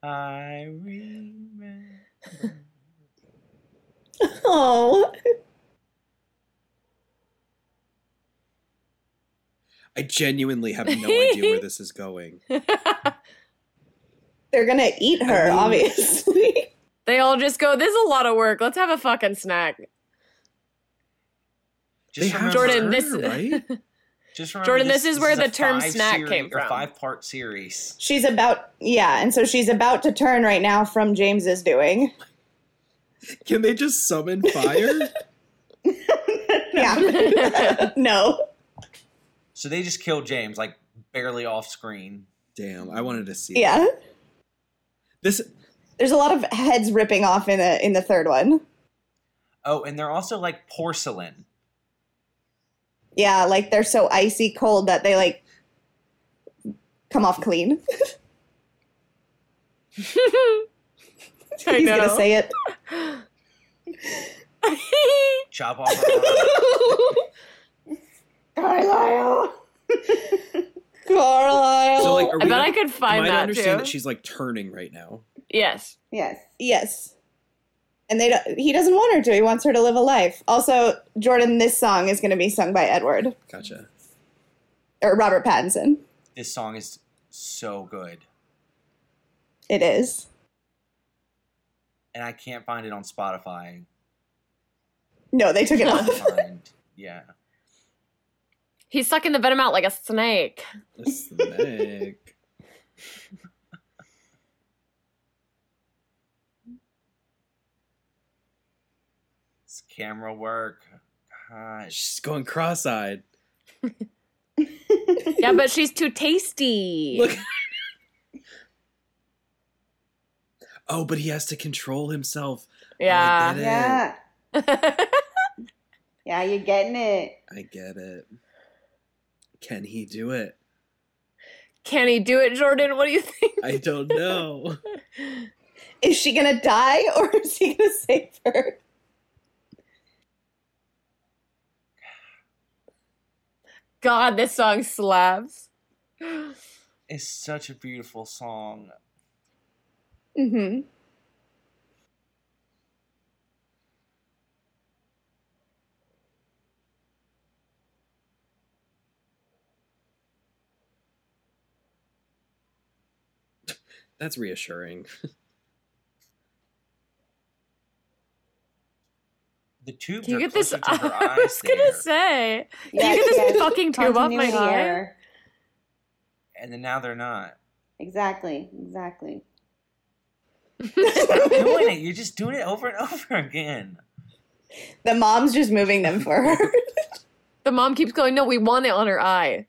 Oh I remember. oh, I genuinely have no idea where this is going. they're gonna eat her, I mean- obviously. They all just go, This is a lot of work. Let's have a fucking snack. Just they have Jordan, her, this- right? Just remember Jordan, this is where a the term snack seri- came a from. five-part series. she's about yeah, and so she's about to turn right now from James's doing. Can they just summon fire? Yeah. no. So they just killed James, like barely off screen. Damn, I wanted to see. Yeah. This There's a lot of heads ripping off in the in the third one. Oh, and they're also like porcelain. Yeah, like they're so icy cold that they like come off clean. I He's gonna say it. Chop off. her arm. Carlisle. Carlisle. so like I bet I to- could find am I that understand too. that she's like turning right now? Yes. yes. yes. And they don't, he doesn't want her to. He wants her to live a life. Also, Jordan, this song is going to be sung by Edward Gotcha. or Robert Pattinson. This song is so good, It is. and I can't find it on Spotify. No, they took it off. Find, yeah. He's sucking the venom out like a snake. A snake. It's camera work. Gosh. She's going cross-eyed. Yeah, but she's too tasty. Look. Oh, but he has to control himself. yeah. I get Yeah. Yeah, you're getting it. I get it. Can he do it? Can he do it, Jordan? What do you think? I don't know. Is she going to die or is he going to save her? God, this song slaps. It's such a beautiful song. Mm-hmm. That's reassuring. The tubes Can you get this? closer to her I eyes was gonna there. say. Can Yes, you get this yes. fucking tube off my Continuity eye? and then now they're not. Exactly. Exactly. Stop doing it. You're just doing it over and over again. The mom's just moving them for her. The mom keeps going, no, we want it on her eye.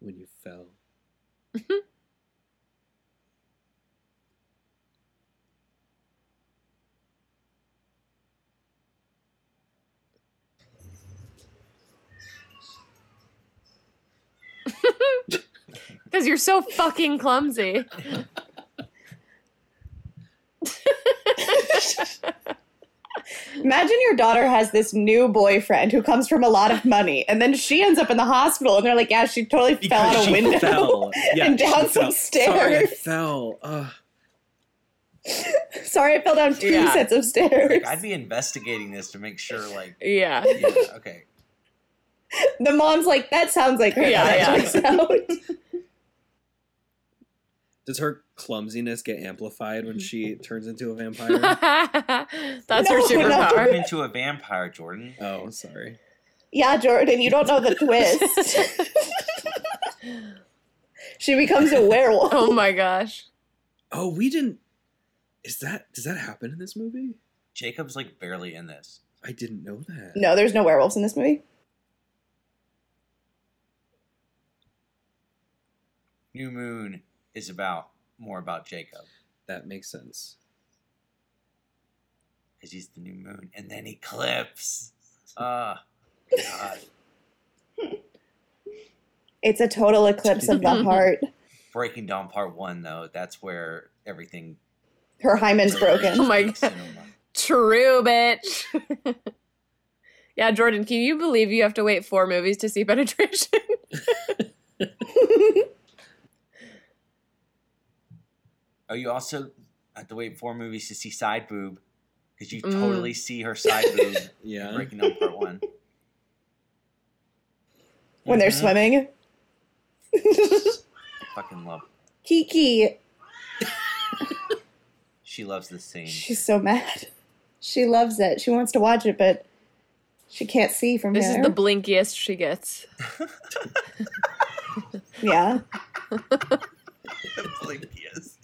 when you fell. Because you're so fucking clumsy. Imagine your daughter has this new boyfriend who comes from a lot of money, and then she ends up in the hospital, and they're like, "Yeah, she totally fell out a window fell. Yeah, and she down some fell. Sorry, I stairs." fell. Ugh. Sorry, I fell down two Yeah. sets of stairs. Like, I'd be investigating this to make sure, like, yeah. yeah, okay. The mom's like, "That sounds like her." Yeah, yeah. out." Does her clumsiness get amplified when she turns into a vampire? That's No, her no. Turn superpower. into a vampire, Jordan. oh, sorry. yeah, Jordan, you don't know the twist. she becomes a werewolf. Oh my gosh. Oh, we didn't. Is that does that happen in this movie? Jacob's like barely in this. I didn't know that. No, there's no werewolves in this movie. New Moon is about more about Jacob That makes sense. because he's the new moon, and then Eclipse. Ah, God. It's a total eclipse of the heart. Breaking Dawn Part One, though, that's where everything. Her hymen's broken. Oh my God. True, bitch. yeah, Jordan, can you believe you have to wait four movies to see penetration? Oh, you also have to wait four movies to see side boob because you Mm. totally see her side boob Yeah. Breaking Dawn Part One. when they're Mhm. swimming. Fucking love. Kiki, She loves this scene. she's so mad. She loves it. She wants to watch it, but she can't see from this is the blinkiest she gets. yeah. the Blinkiest.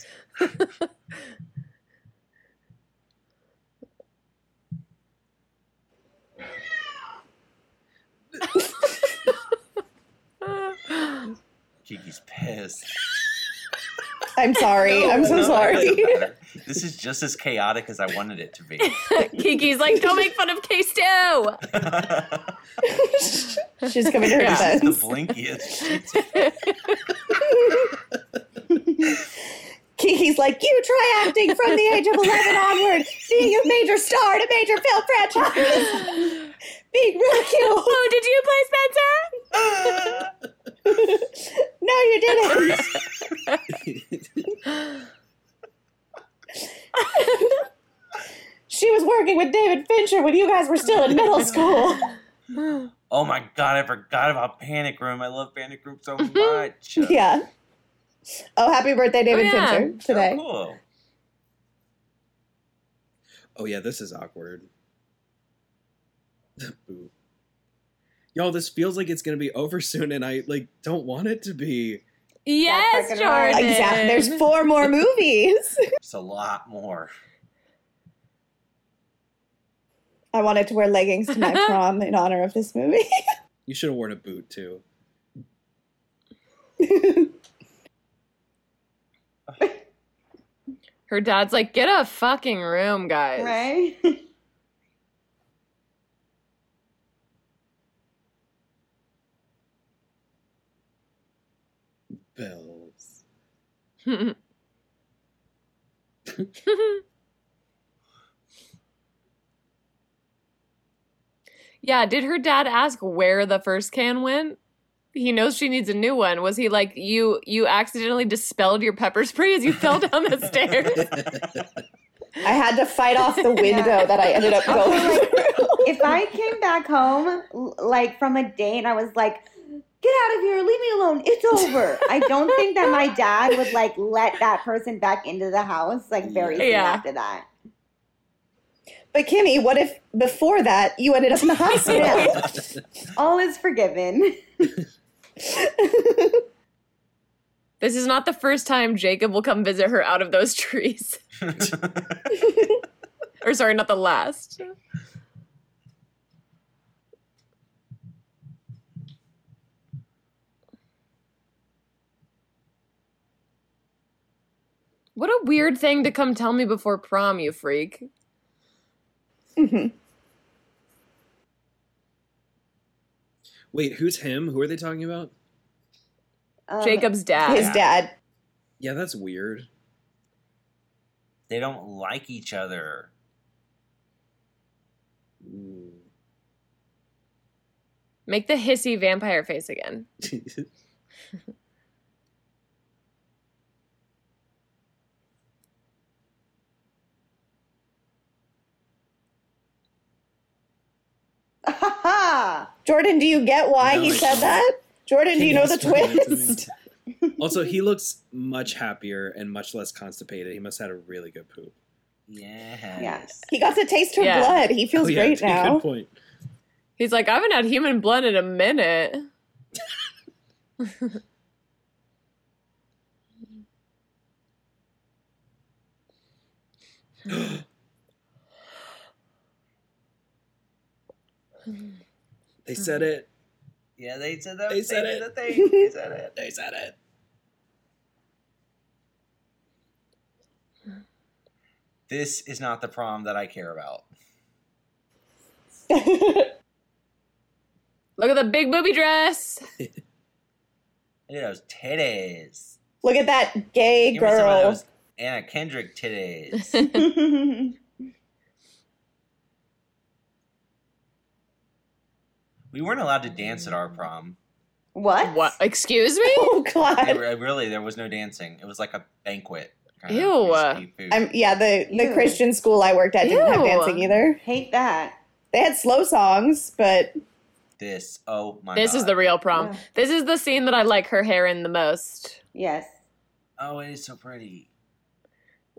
Kiki's pissed. I'm sorry. I'm so No, sorry. This is just as chaotic as I wanted it to be. Kiki's like, don't make fun of Case 2. She's coming to her Yeah. the blinkiest. Kiki's like, you try acting from the age of 11 onward, being a major star in a major film franchise, being ridiculed. Oh, did you play Spencer? no, you didn't. she was working with David Fincher when you guys were still in middle school. Oh my god, I forgot about Panic Room. I love Panic Room so much. Yeah. Oh, happy birthday, oh, David Oh, yeah. Fincher, oh, today. Oh, cool. Oh yeah, this is awkward. Y'all, this feels like it's gonna be over soon, and I like don't want it to be. Yes, fucking right. Jordan. Exactly. There's four more movies. It's a lot more. I wanted to wear leggings to my prom in honor of this movie. You should have worn a boot too. Her dad's like, get a fucking room, guys. Right? Bells. yeah, did her dad ask where the first can went? He knows she needs a new one. Was he like, you you accidentally dispelled your pepper spray as you fell down the stairs? I had to fight off the window that I ended up going through. if I came back home like from a date and I was like, "Get out of here, leave me alone, it's over," I don't think that my dad would like let that person back into the house like very soon Yeah. after that. But Kimmy, what if before that you ended up in the hospital? All is forgiven. the This is not the first time Jacob will come visit her out of those trees. or sorry, not the last. What a weird thing to come tell me before prom, you freak. Mhm. Wait, who's him? Who are they talking about? Um, Jacob's dad. His dad. Yeah, that's weird. they don't like each other. Ooh. Make the hissy vampire face again. Jordan, do you get why No, he I said don't. that? Jordan, Can do you know the explain it to me? twist? also, he looks much happier and much less constipated. He must have had a really good poop. Yes. Yes. He got to taste her Yeah. blood. He feels Oh, yeah, great now. Good point. He's like, I haven't had human blood in a minute. They said uh-huh. it. Yeah, they said that. They said did it. the thing. They said it. They said it. This is not the prom that I care about. Look at the big booby dress. Look at those titties. Look at that gay Give me some of girl. those Anna Kendrick titties. We weren't allowed to dance at our prom. what? What? Excuse me? Oh It God. re- really, there was no dancing. It was like a banquet. kind. Ew. We just ate food. I'm yeah, the the Ew. Christian school I worked at didn't have dancing either. Hate that. They had slow songs, but this. Oh my. This is the real prom. Yeah. This is the scene that I like her hair in the most. Yes. Oh, it is so pretty.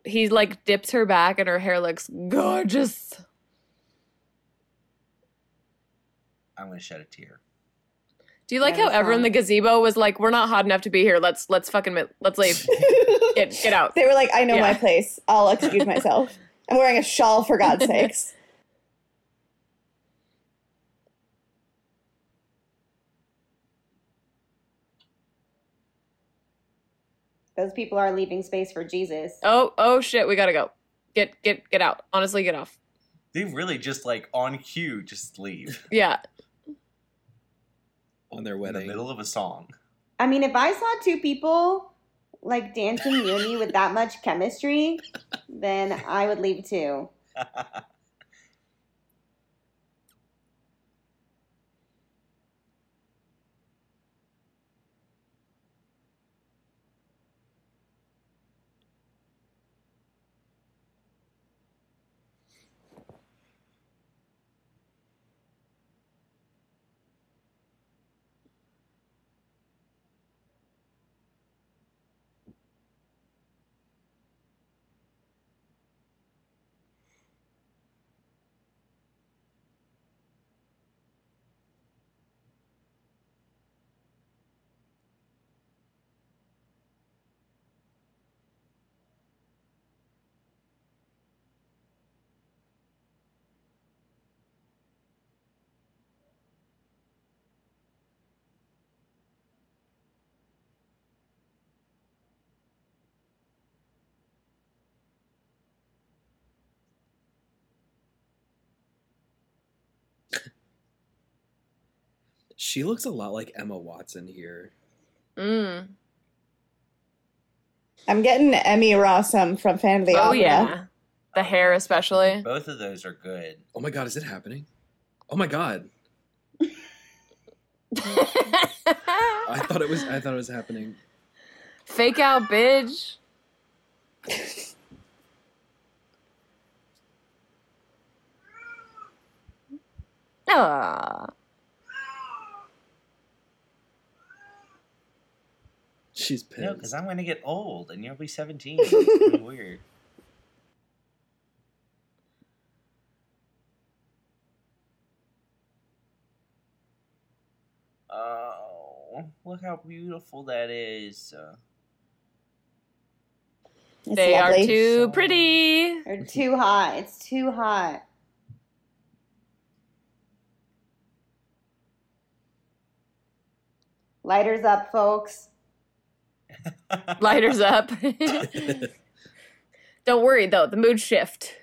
He like dips her back and her hair looks gorgeous. I'm gonna shed a tear. Do you like Yeah, how the everyone in the gazebo was like, "We're not hot enough to be here. Let's let's fucking let's leave. Get get out." they were like, "I know Yeah. my place. I'll excuse myself. I'm wearing a shawl for God's sakes." Those people are leaving space for Jesus. Oh oh shit, we gotta go. Get get get out. Honestly, get off. They really just like on cue, just leave Yeah. On their in the wedding. middle of a song. I mean, if I saw two people like dancing near me with that much chemistry, then I would leave too. She looks a lot like Emma Watson here. Mm. I'm getting Emmy Rossum from Phantom of the Oh Opera. yeah. The hair especially. Both of those are good. Oh my god, is it happening? Oh my god. I thought it was I thought it was happening. Fake out, bitch. Ah. She's pissed. No, because I'm gonna get old and you'll be 17. It's weird. Oh, look how beautiful that is. Uh, It's they lovely. are too pretty. They're too hot. It's too hot. Lighters up, folks. Lighters up. Don't worry though, the mood shift.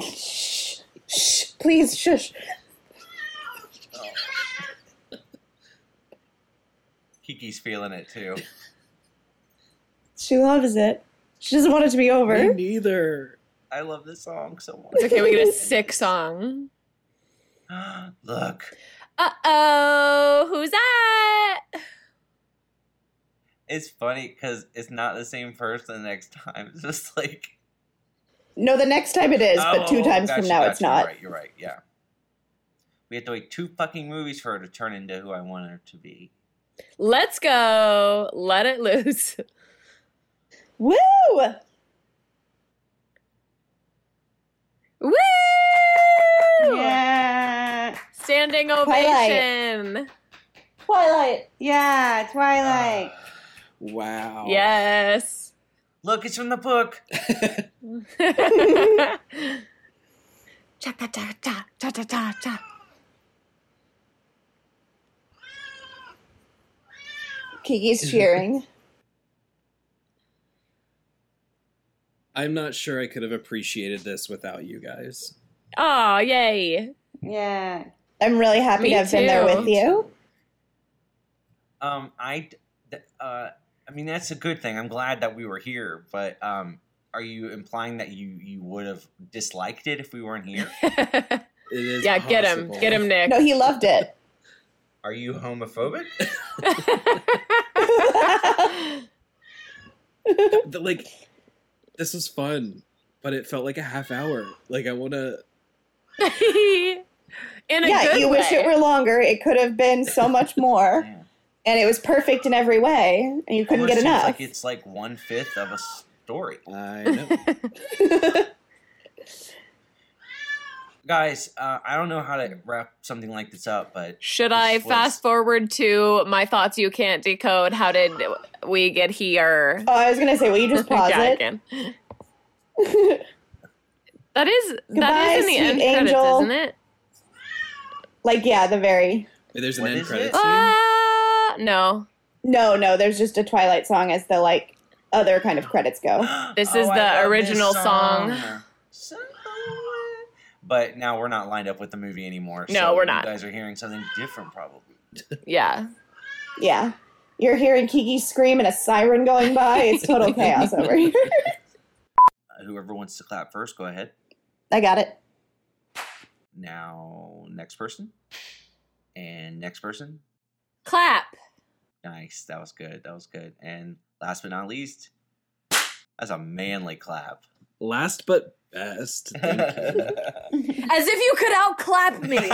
Shh, shh, please, shush. Kiki's feeling it too. She loves it. She doesn't want it to be Me over. neither. I love this song so much. It's okay, we get a sick song. Look, Uh oh, who's that? It's funny because it's not the same person the next time. It's just like No, the next time it is, but two oh, times gotcha, from now gotcha, it's not. You're right. You're right. Yeah. We have to wait two fucking movies for her to turn into who I want her to be. Let's go. Let it loose. Woo! Woo! Yeah. Standing ovation. Twilight. Yeah, Twilight. Ah. Wow. Yes. Look, it's from the book. cha cha cha cha cha cha cha cha. Kiki's cheering. I'm not sure I could have appreciated this without you guys. Oh, yay. Yeah. I'm really happy Me to have been there with you. Um, I, d- th- uh, I mean that's a good thing. I'm glad that we were here, but um, are you implying that you you would have disliked it if we weren't here? It is yeah, get him. Get him, Nick. No, he loved it. Are you homophobic? The- like this was fun, but it felt like a half hour. Like I want to. In a yeah, good you way. wish it were longer. It could have been so much more, Yeah. And it was perfect in every way, and you couldn't get enough. Like it's like one fifth of a story. I know. Guys, uh, I don't know how to wrap something like this up, but Should I was- fast forward to my thoughts you can't decode? How did we get here? oh, I was gonna say, will you just pause Yeah, I it? can. That is Goodbye, that is in the sweet end credits, angel. isn't it? like, yeah, the very. Wait, there's an What end is credit it? scene. No. No, no, there's just a Twilight song as the like other kind of credits go. This Oh, is I the original song. Somewhere. But now we're not lined up with the movie anymore. No, so we're not. You guys are hearing something different, probably. Yeah. Yeah, you're hearing Kiki scream and a siren going by. It's total chaos over here. Uh, whoever wants to clap first, go ahead. I got it. Now, next person, and next person. Clap. Nice, that was good. That was good. And last but not least, that's a manly clap. Last but best. Thank you. As if you could outclap me.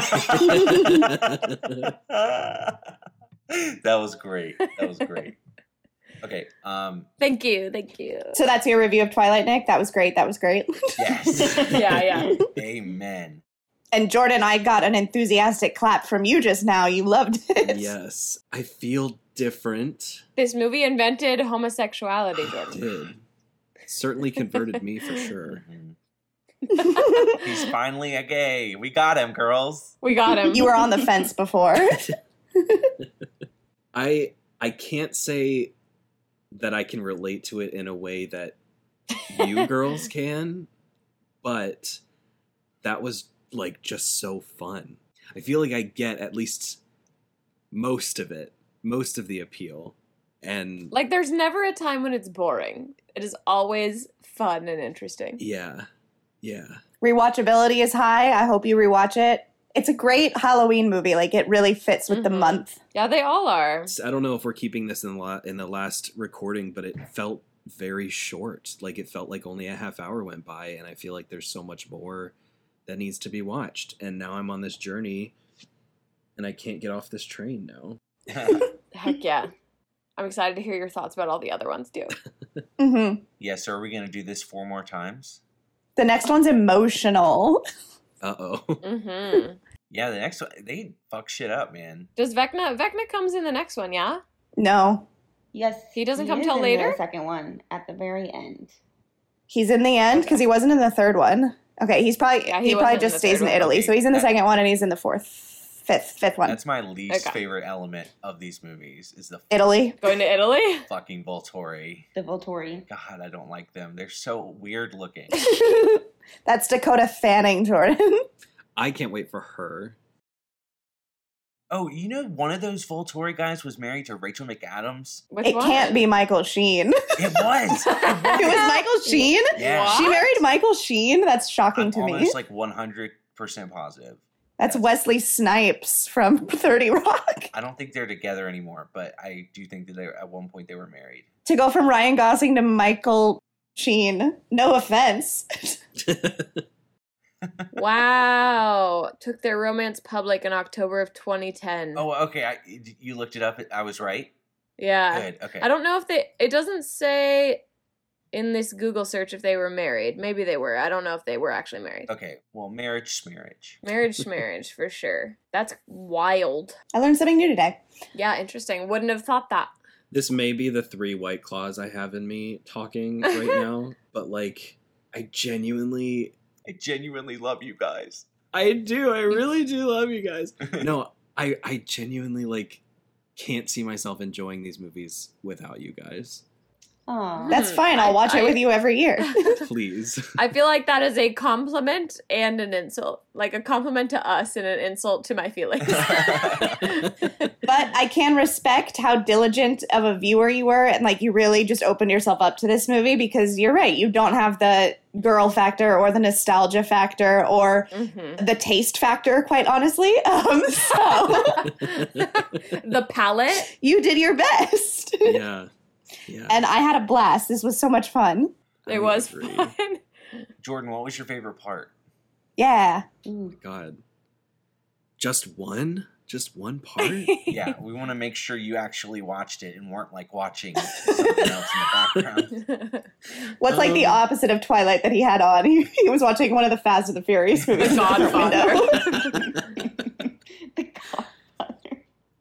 that was great. That was great. Okay. Um. thank you. Thank you. So that's your review of Twilight, Nick. That was great. That was great. Yes. Yeah, yeah. Amen. And Jordan, I got an enthusiastic clap from you just now. You loved it. yes, I feel different. This movie invented homosexuality, Jordan. Did certainly converted me for sure. Mhm. He's finally a gay. We got him, girls. We got him. You were on the fence before. I I can't say that I can relate to it in a way that you girls can, but that was like just so fun. I feel like I get at least most of it, most of the appeal. And Like, there's never a time when it's boring. It is always fun and interesting. yeah. Yeah. Rewatchability is high. I hope you rewatch it. It's a great Halloween movie. Like it really fits with the Mhm. month. Yeah, they all are. I don't know if we're keeping this in the la- in the last recording, but it felt very short. Like it felt like only a half hour went by, and I feel like there's so much more that needs to be watched. And now I'm on this journey, and I can't get off this train now. Heck yeah. I'm excited to hear your thoughts about all the other ones too. hmm yes, so are we going to do this four more times? The next one's emotional. Uh oh. hmm Yeah, the next one, they fuck shit up, man. Does Vecna Vecna comes in the next one? Yeah. No, Yes, He doesn't come is till later? The second one at the very end. He's in the end because he wasn't in the third one. Okay, he's probably Yeah, he he, probably just the stays in one. Italy. Okay, So he's in the second one and he's in the fourth, fifth, fifth one. That's my least Okay. favorite element of these movies is the Italy. Going to Italy? fucking Volturi. The Volturi. God, I don't like them. They're so weird looking. That's Dakota Fanning, Jordan. I can't wait for her. Oh, you know, one of those Volturi guys was married to Rachel McAdams. Which it one? can't be Michael Sheen. It was. it was Michael Sheen. Yeah. She married Michael Sheen. That's shocking I'm to me. almost like 100% positive. That's. Wesley Snipes from 30 Rock. I don't think they're together anymore, but I do think that they at one point they were married. To go from Ryan Gosling to Michael Sheen. No offense. Wow. Took their romance public in October of 2010. Oh, okay. I, you looked it up. I was right. yeah. Good. Okay. I don't know if they, it doesn't say in this Google search if they were married. Maybe they were. I don't know if they were actually married. Okay. Well, marriage, marriage. Marriage, marriage, for sure. That's wild. I learned something new today. Yeah, interesting. Wouldn't have thought that. this may be the three white claws I have in me talking right now, but like I genuinely I genuinely love you guys. I do. I really do love you guys. No, I I genuinely like can't see myself enjoying these movies without you guys. Aw. That's Hmm. fine. I'll I- watch it I- with you every year. Please. I feel like that is a compliment and an insult. Like a compliment to us and an insult to my feelings. but I can respect how diligent of a viewer you were and like you really just opened yourself up to this movie because you're right. You don't have the girl factor or the nostalgia factor or Mhm. the taste factor, quite honestly. Um, so the palette. you did your best. yeah. Yeah. and I had a blast. This was so much fun. It was agree. fun. Jordan, what was your favorite part? Yeah. Ooh. God. Just one? Just one part? Yeah, we want to make sure you actually watched it and weren't like watching something else in the background. What's like the Um, opposite of Twilight that he had on? He, he was watching one of the Fast and the Furious movies. The in the front Godfather.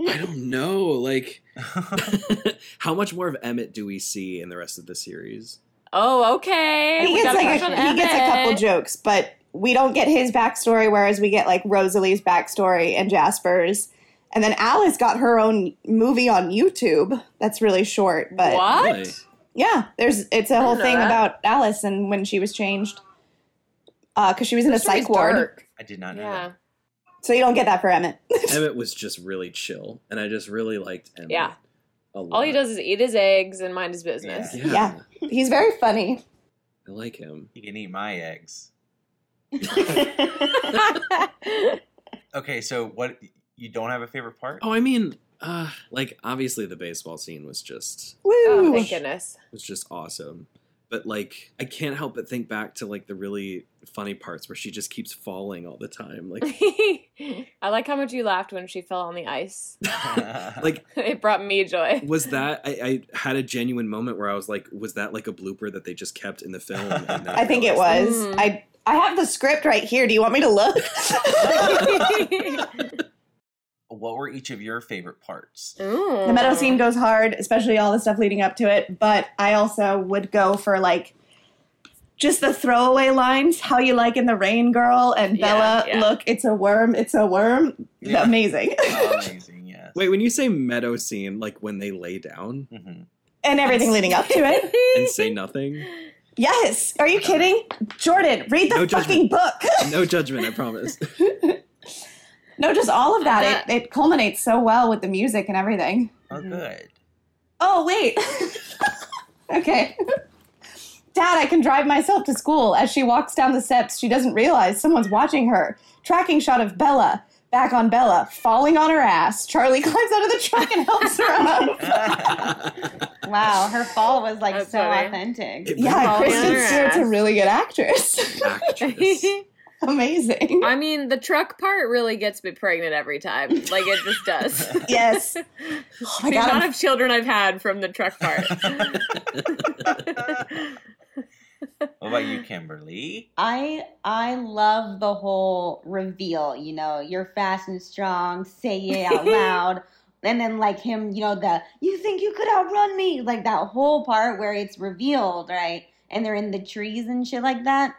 Window. The Godfather. I don't know. Like, how much more of Emmett do we see in the rest of the series? oh, okay. he gets like a, he gets a couple jokes, but we don't get his backstory. Whereas we get like Rosalie's backstory and Jasper's, and then Alice got her own movie on YouTube. That's really short, but What? Yeah, there's it's a whole thing that. about Alice and when she was changed, uh, because she was in Her a psych ward. dark. I did not know Yeah. So you don't get that for Emmett. Emmett was just really chill, and I just really liked Emmett. Yeah. A lot. All he does is eat his eggs and mind his business. Yeah. Yeah. He's very funny. I like him. He can eat my eggs. Okay, so what? You don't have a favorite part? Oh, I mean, uh, like obviously the baseball scene was just Woo! oh, thank goodness. was just awesome. But like, I can't help but think back to like the really funny parts where she just keeps falling all the time. Like, I like how much you laughed when she fell on the ice. like it brought me joy. was that I, I had a genuine moment where I was like, was that like a blooper that they just kept in the film? And I think it was. Mm. I I have the script right here. Do you want me to look? What were each of your favorite parts? Ooh. the meadow scene goes hard, especially all the stuff leading up to it. But I also would go for like just the throwaway lines. How you like in the rain, girl, and Bella. yeah. Look, it's a worm. It's a worm. Yeah. Amazing. Amazing, yes. Wait, when you say meadow scene, like when they lay down hmm and everything leading up to it. and say nothing? Yes. Are you kidding, Jordan? Read the No fucking book. No judgment, I promise. No, just all of that. It it culminates so well with the music and everything. Oh, Mhm. good. Oh, wait. okay. Dad, I can drive myself to school. As she walks down the steps, she doesn't realize someone's watching her. Tracking shot of Bella. Back on Bella, falling on her ass. Charlie climbs out of the truck and helps her up. wow, her fall was like That's so funny. authentic. It Yeah, Falling Kristen her Stewart's a really good actress. Actress. Amazing. I mean, the truck part really gets me pregnant every time. Like it just does. Yes. Oh my the God, amount I'm- of children I've had from the truck part. What about you, Kimberly? I I love the whole reveal. You know, you're fast and strong. Say it out loud. and then like him, you know, the you think you could outrun me, like that whole part where it's revealed, right? And they're in the trees and shit like that.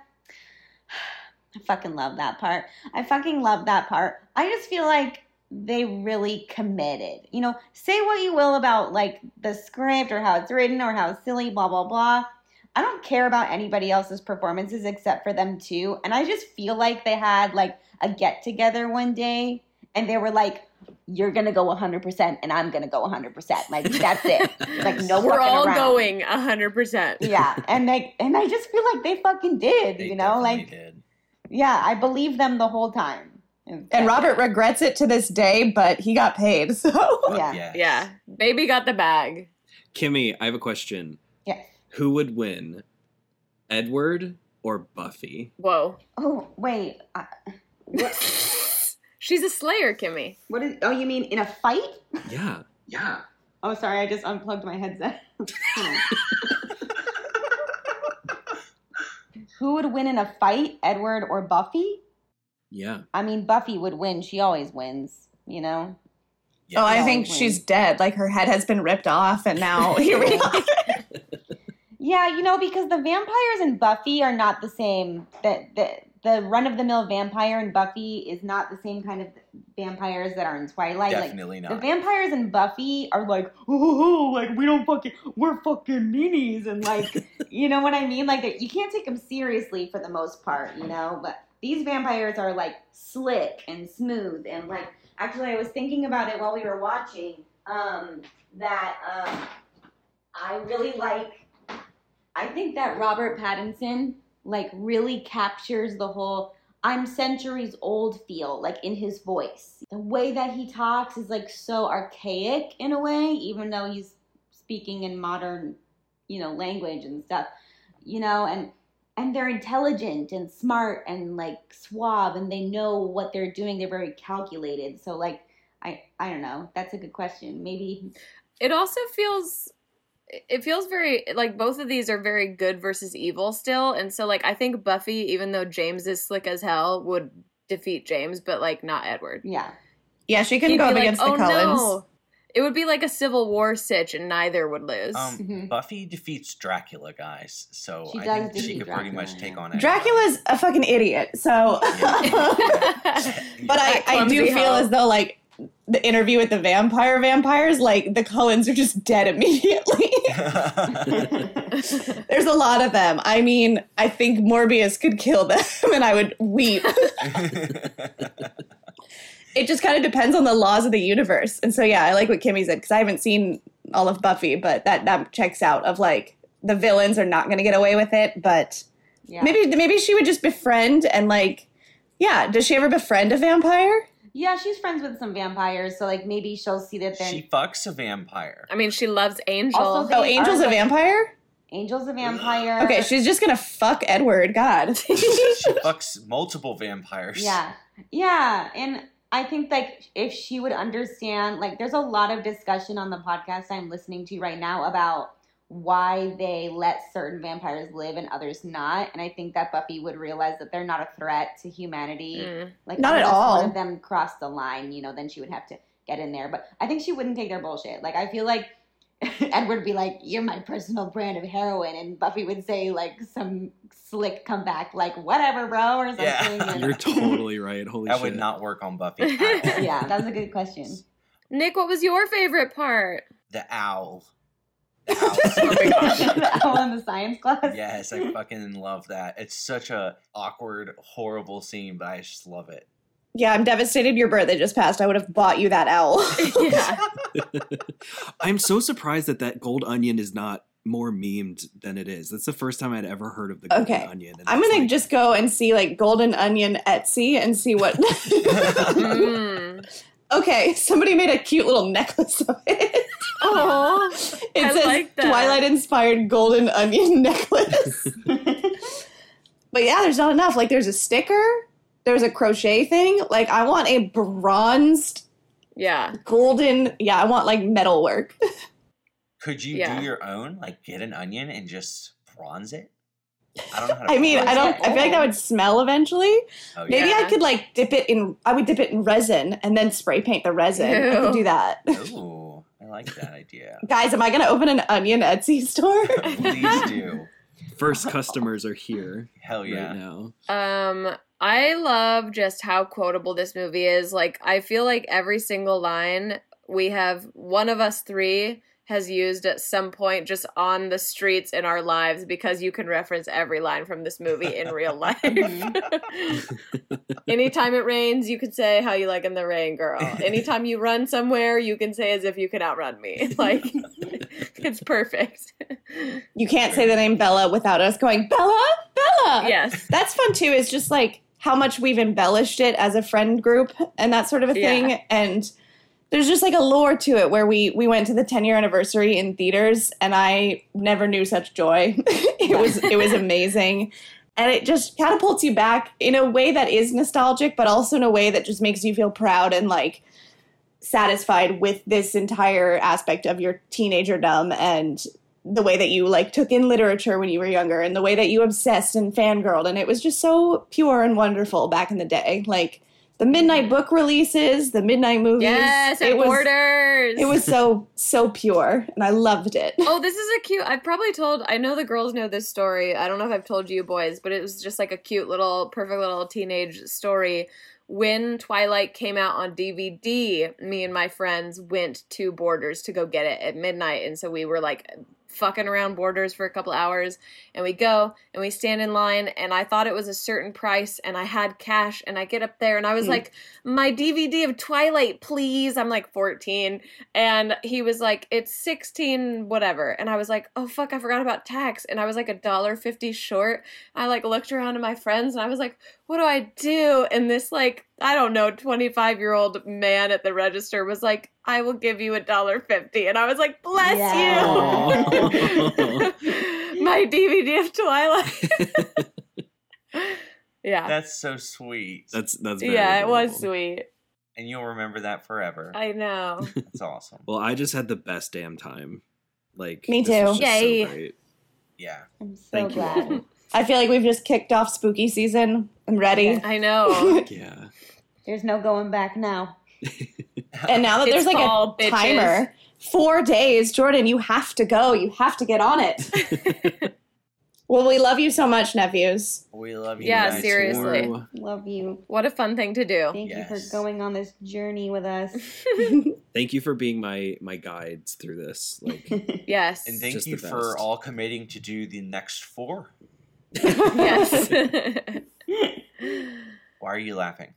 I fucking love that part. I fucking love that part. I just feel like they really committed. You know, say what you will about like the script or how it's written or how silly, blah, blah, blah. I don't care about anybody else's performances except for them too. And I just feel like they had like a get together one day and they were like, you're gonna go 100% and I'm gonna go 100%. Like that's it. Like no We're all around. going hundred percent. Yeah, and like, and I just feel like they fucking did. They you know, like did. Yeah, I believe them the whole time. And Robert regrets it to this day, but he got paid. So Yeah. Yes. Yeah, baby got the bag. Kimmy, I have a question. Yes. Who would win, Edward or Buffy? Whoa, Oh wait, I, she's a slayer, Kimmy. what is? Oh, you mean in a fight? Yeah. Yeah. Oh, sorry, I just unplugged my headset. Who would win in a fight, Edward or Buffy? Yeah. I mean, Buffy would win. She always wins. You know. Yes. Oh, I Yeah, think like- she's dead. Like her head has been ripped off, and now here we are. Yeah, you know, because the vampires in Buffy are not the same. That the the run of the mill vampire in Buffy is not the same kind of vampires that are in Twilight. Definitely like the not. vampires in Buffy are like, oh, like we don't fucking, we're fucking meanies, and like, you know what I mean? Like that you can't take them seriously for the most part, you know. But these vampires are like slick and smooth, and like actually, I was thinking about it while we were watching. Um, that um, I really like. I think that Robert Pattinson like really captures the whole I'm centuries old feel like in his voice. The way that he talks is like so archaic in a way even though he's speaking in modern, you know, language and stuff. You know, and and they're intelligent and smart and like suave and they know what they're doing. They're very calculated. So like I I don't know. That's a good question. Maybe It also feels it feels very like both of these are very good versus evil still and so like i think buffy even though james is slick as hell would defeat james but like not edward yeah. Yeah, she can He'd go up like, against oh the Cullens. no it would be like a civil war sitch and neither would lose Um, Mhm. Buffy defeats Dracula, guys. So She I think she defeat could pretty Dracula, much take on it. Dracula's a fucking idiot. So, but I, I do feel hoe. as though like the interview with the vampire vampires, like the Cullens are just dead immediately. There's a lot of them. I mean, I think Morbius could kill them, and I would weep. it just kind of depends on the laws of the universe. And so, yeah, I like what Kimmy said because I haven't seen all of Buffy, but that that checks out. Of like the villains are not going to get away with it, but Yeah. maybe maybe she would just befriend and like, yeah. Does she ever befriend a vampire? Yeah, she's friends with some vampires, so like maybe she'll see that they're she fucks a vampire. i mean she loves angel Also, Oh, Angel's are, a like- vampire. Angel's a vampire. Okay, she's just gonna fuck Edward. God. she fucks multiple vampires. Yeah. Yeah. And I think like if she would understand, like there's a lot of discussion on the podcast I'm listening to right now about why they let certain vampires live and others not. And I think that Buffy would realize that they're not a threat to humanity. Mm. Like Not at all. One of them crossed the line, you know, then she would have to get in there. But I think she wouldn't take their bullshit. Like I feel like Edward would be like, "You're my personal brand of heroin," and Buffy would say like some slick comeback, like "Whatever, bro," or something. Yeah. You're totally right. Holy That shit. would not work on Buffy. yeah, that was a good question. nick what was your favorite part The owl. oh my gosh the owl in the science class. Yes, I fucking love that. It's such a awkward, horrible scene, but I just love it. Yeah, I'm devastated your birthday just passed. I would have bought you that owl. yeah I'm so surprised that that gold onion is not more memed than it is. That's the first time I'd ever heard of the golden Okay. onion. I'm it's gonna like- just go and see like golden onion Etsy and see what. mm. okay, somebody made a cute little necklace of it. Oh It I says like. Twilight inspired golden onion necklace. but yeah, there's not enough. Like there's a sticker, there's a crochet thing. Like I want a bronzed yeah golden. Yeah, I want like metal work. Could you Yeah. do your own? Like get an onion and just bronze it? I don't know how to I mean, I don't. I feel like that would smell eventually. Oh, Maybe yeah. I could like dip it in. I would dip it in resin and then spray paint the resin. I could do that. Ooh, I like that idea. Guys, am I going to open an onion Etsy store? Please do. First customers are here Hell yeah. right now. Um, I love just how quotable this movie is. Like, I feel like every single line we have one of us three has used at some point just on the streets in our lives because you can reference every line from this movie in real life. Mm-hmm. Anytime it rains, you could say how you like in the rain, girl. Anytime you run somewhere, you can say as if you could outrun me. Like, it's perfect. you can't say the name Bella without us going Bella, Bella. yes. That's fun too. Is just like how much we've embellished it as a friend group and that sort of a thing. Yeah. And there's just like a lore to it where we we went to the 10 year anniversary in theaters and I never knew such joy. it was it was amazing. And it just catapults you back in a way that is nostalgic, but also in a way that just makes you feel proud and like satisfied with this entire aspect of your teenagerdom and the way that you like took in literature when you were younger and the way that you obsessed and fangirled and it was just so pure and wonderful back in the day like the midnight book releases the midnight movies Yes, at it was Borders. it was so so pure and i loved it Oh, this is a cute. I've probably told. I know the girls know this story. I don't know if I've told you boys, but it was just like a cute little, perfect little teenage story. When Twilight came out on DVD, me and my friends went to Borders to go get it at midnight, and so we were like fucking around Borders for a couple hours, and we go and we stand in line, and I thought it was a certain price, and I had cash, and I get up there, and I was Hmm. like, "My DVD of Twilight, please." I'm like 14, and he was like it's 16 whatever and i was like oh fuck i forgot about tax and i was like a dollar 50 short i like looked around at my friends and i was like what do i do and this like i don't know 25 year old man at the register was like i will give you a dollar 50 and i was like bless Aw. you my dvd of twilight yeah That's so sweet. That's that's very yeah it was sweet and you'll remember that forever. i know That's awesome. Well, I just had the best damn time. Like Me too. just so Yay. Yeah. I'm so Thank you all. I feel like we've just kicked off spooky season i'm ready Yeah. i know Yeah. There's no going back now. and now that It's there's like fall, a bitches. timer four days jordan you have to go you have to get on it well we love you so much nephews we love you. Yeah, guys. seriously. Or- Love you. what a fun thing to do Thank you for going on this journey with us. Thank you for being my my guides through this. Like yes And thank you for all committing to do the next four. yes Why are you laughing?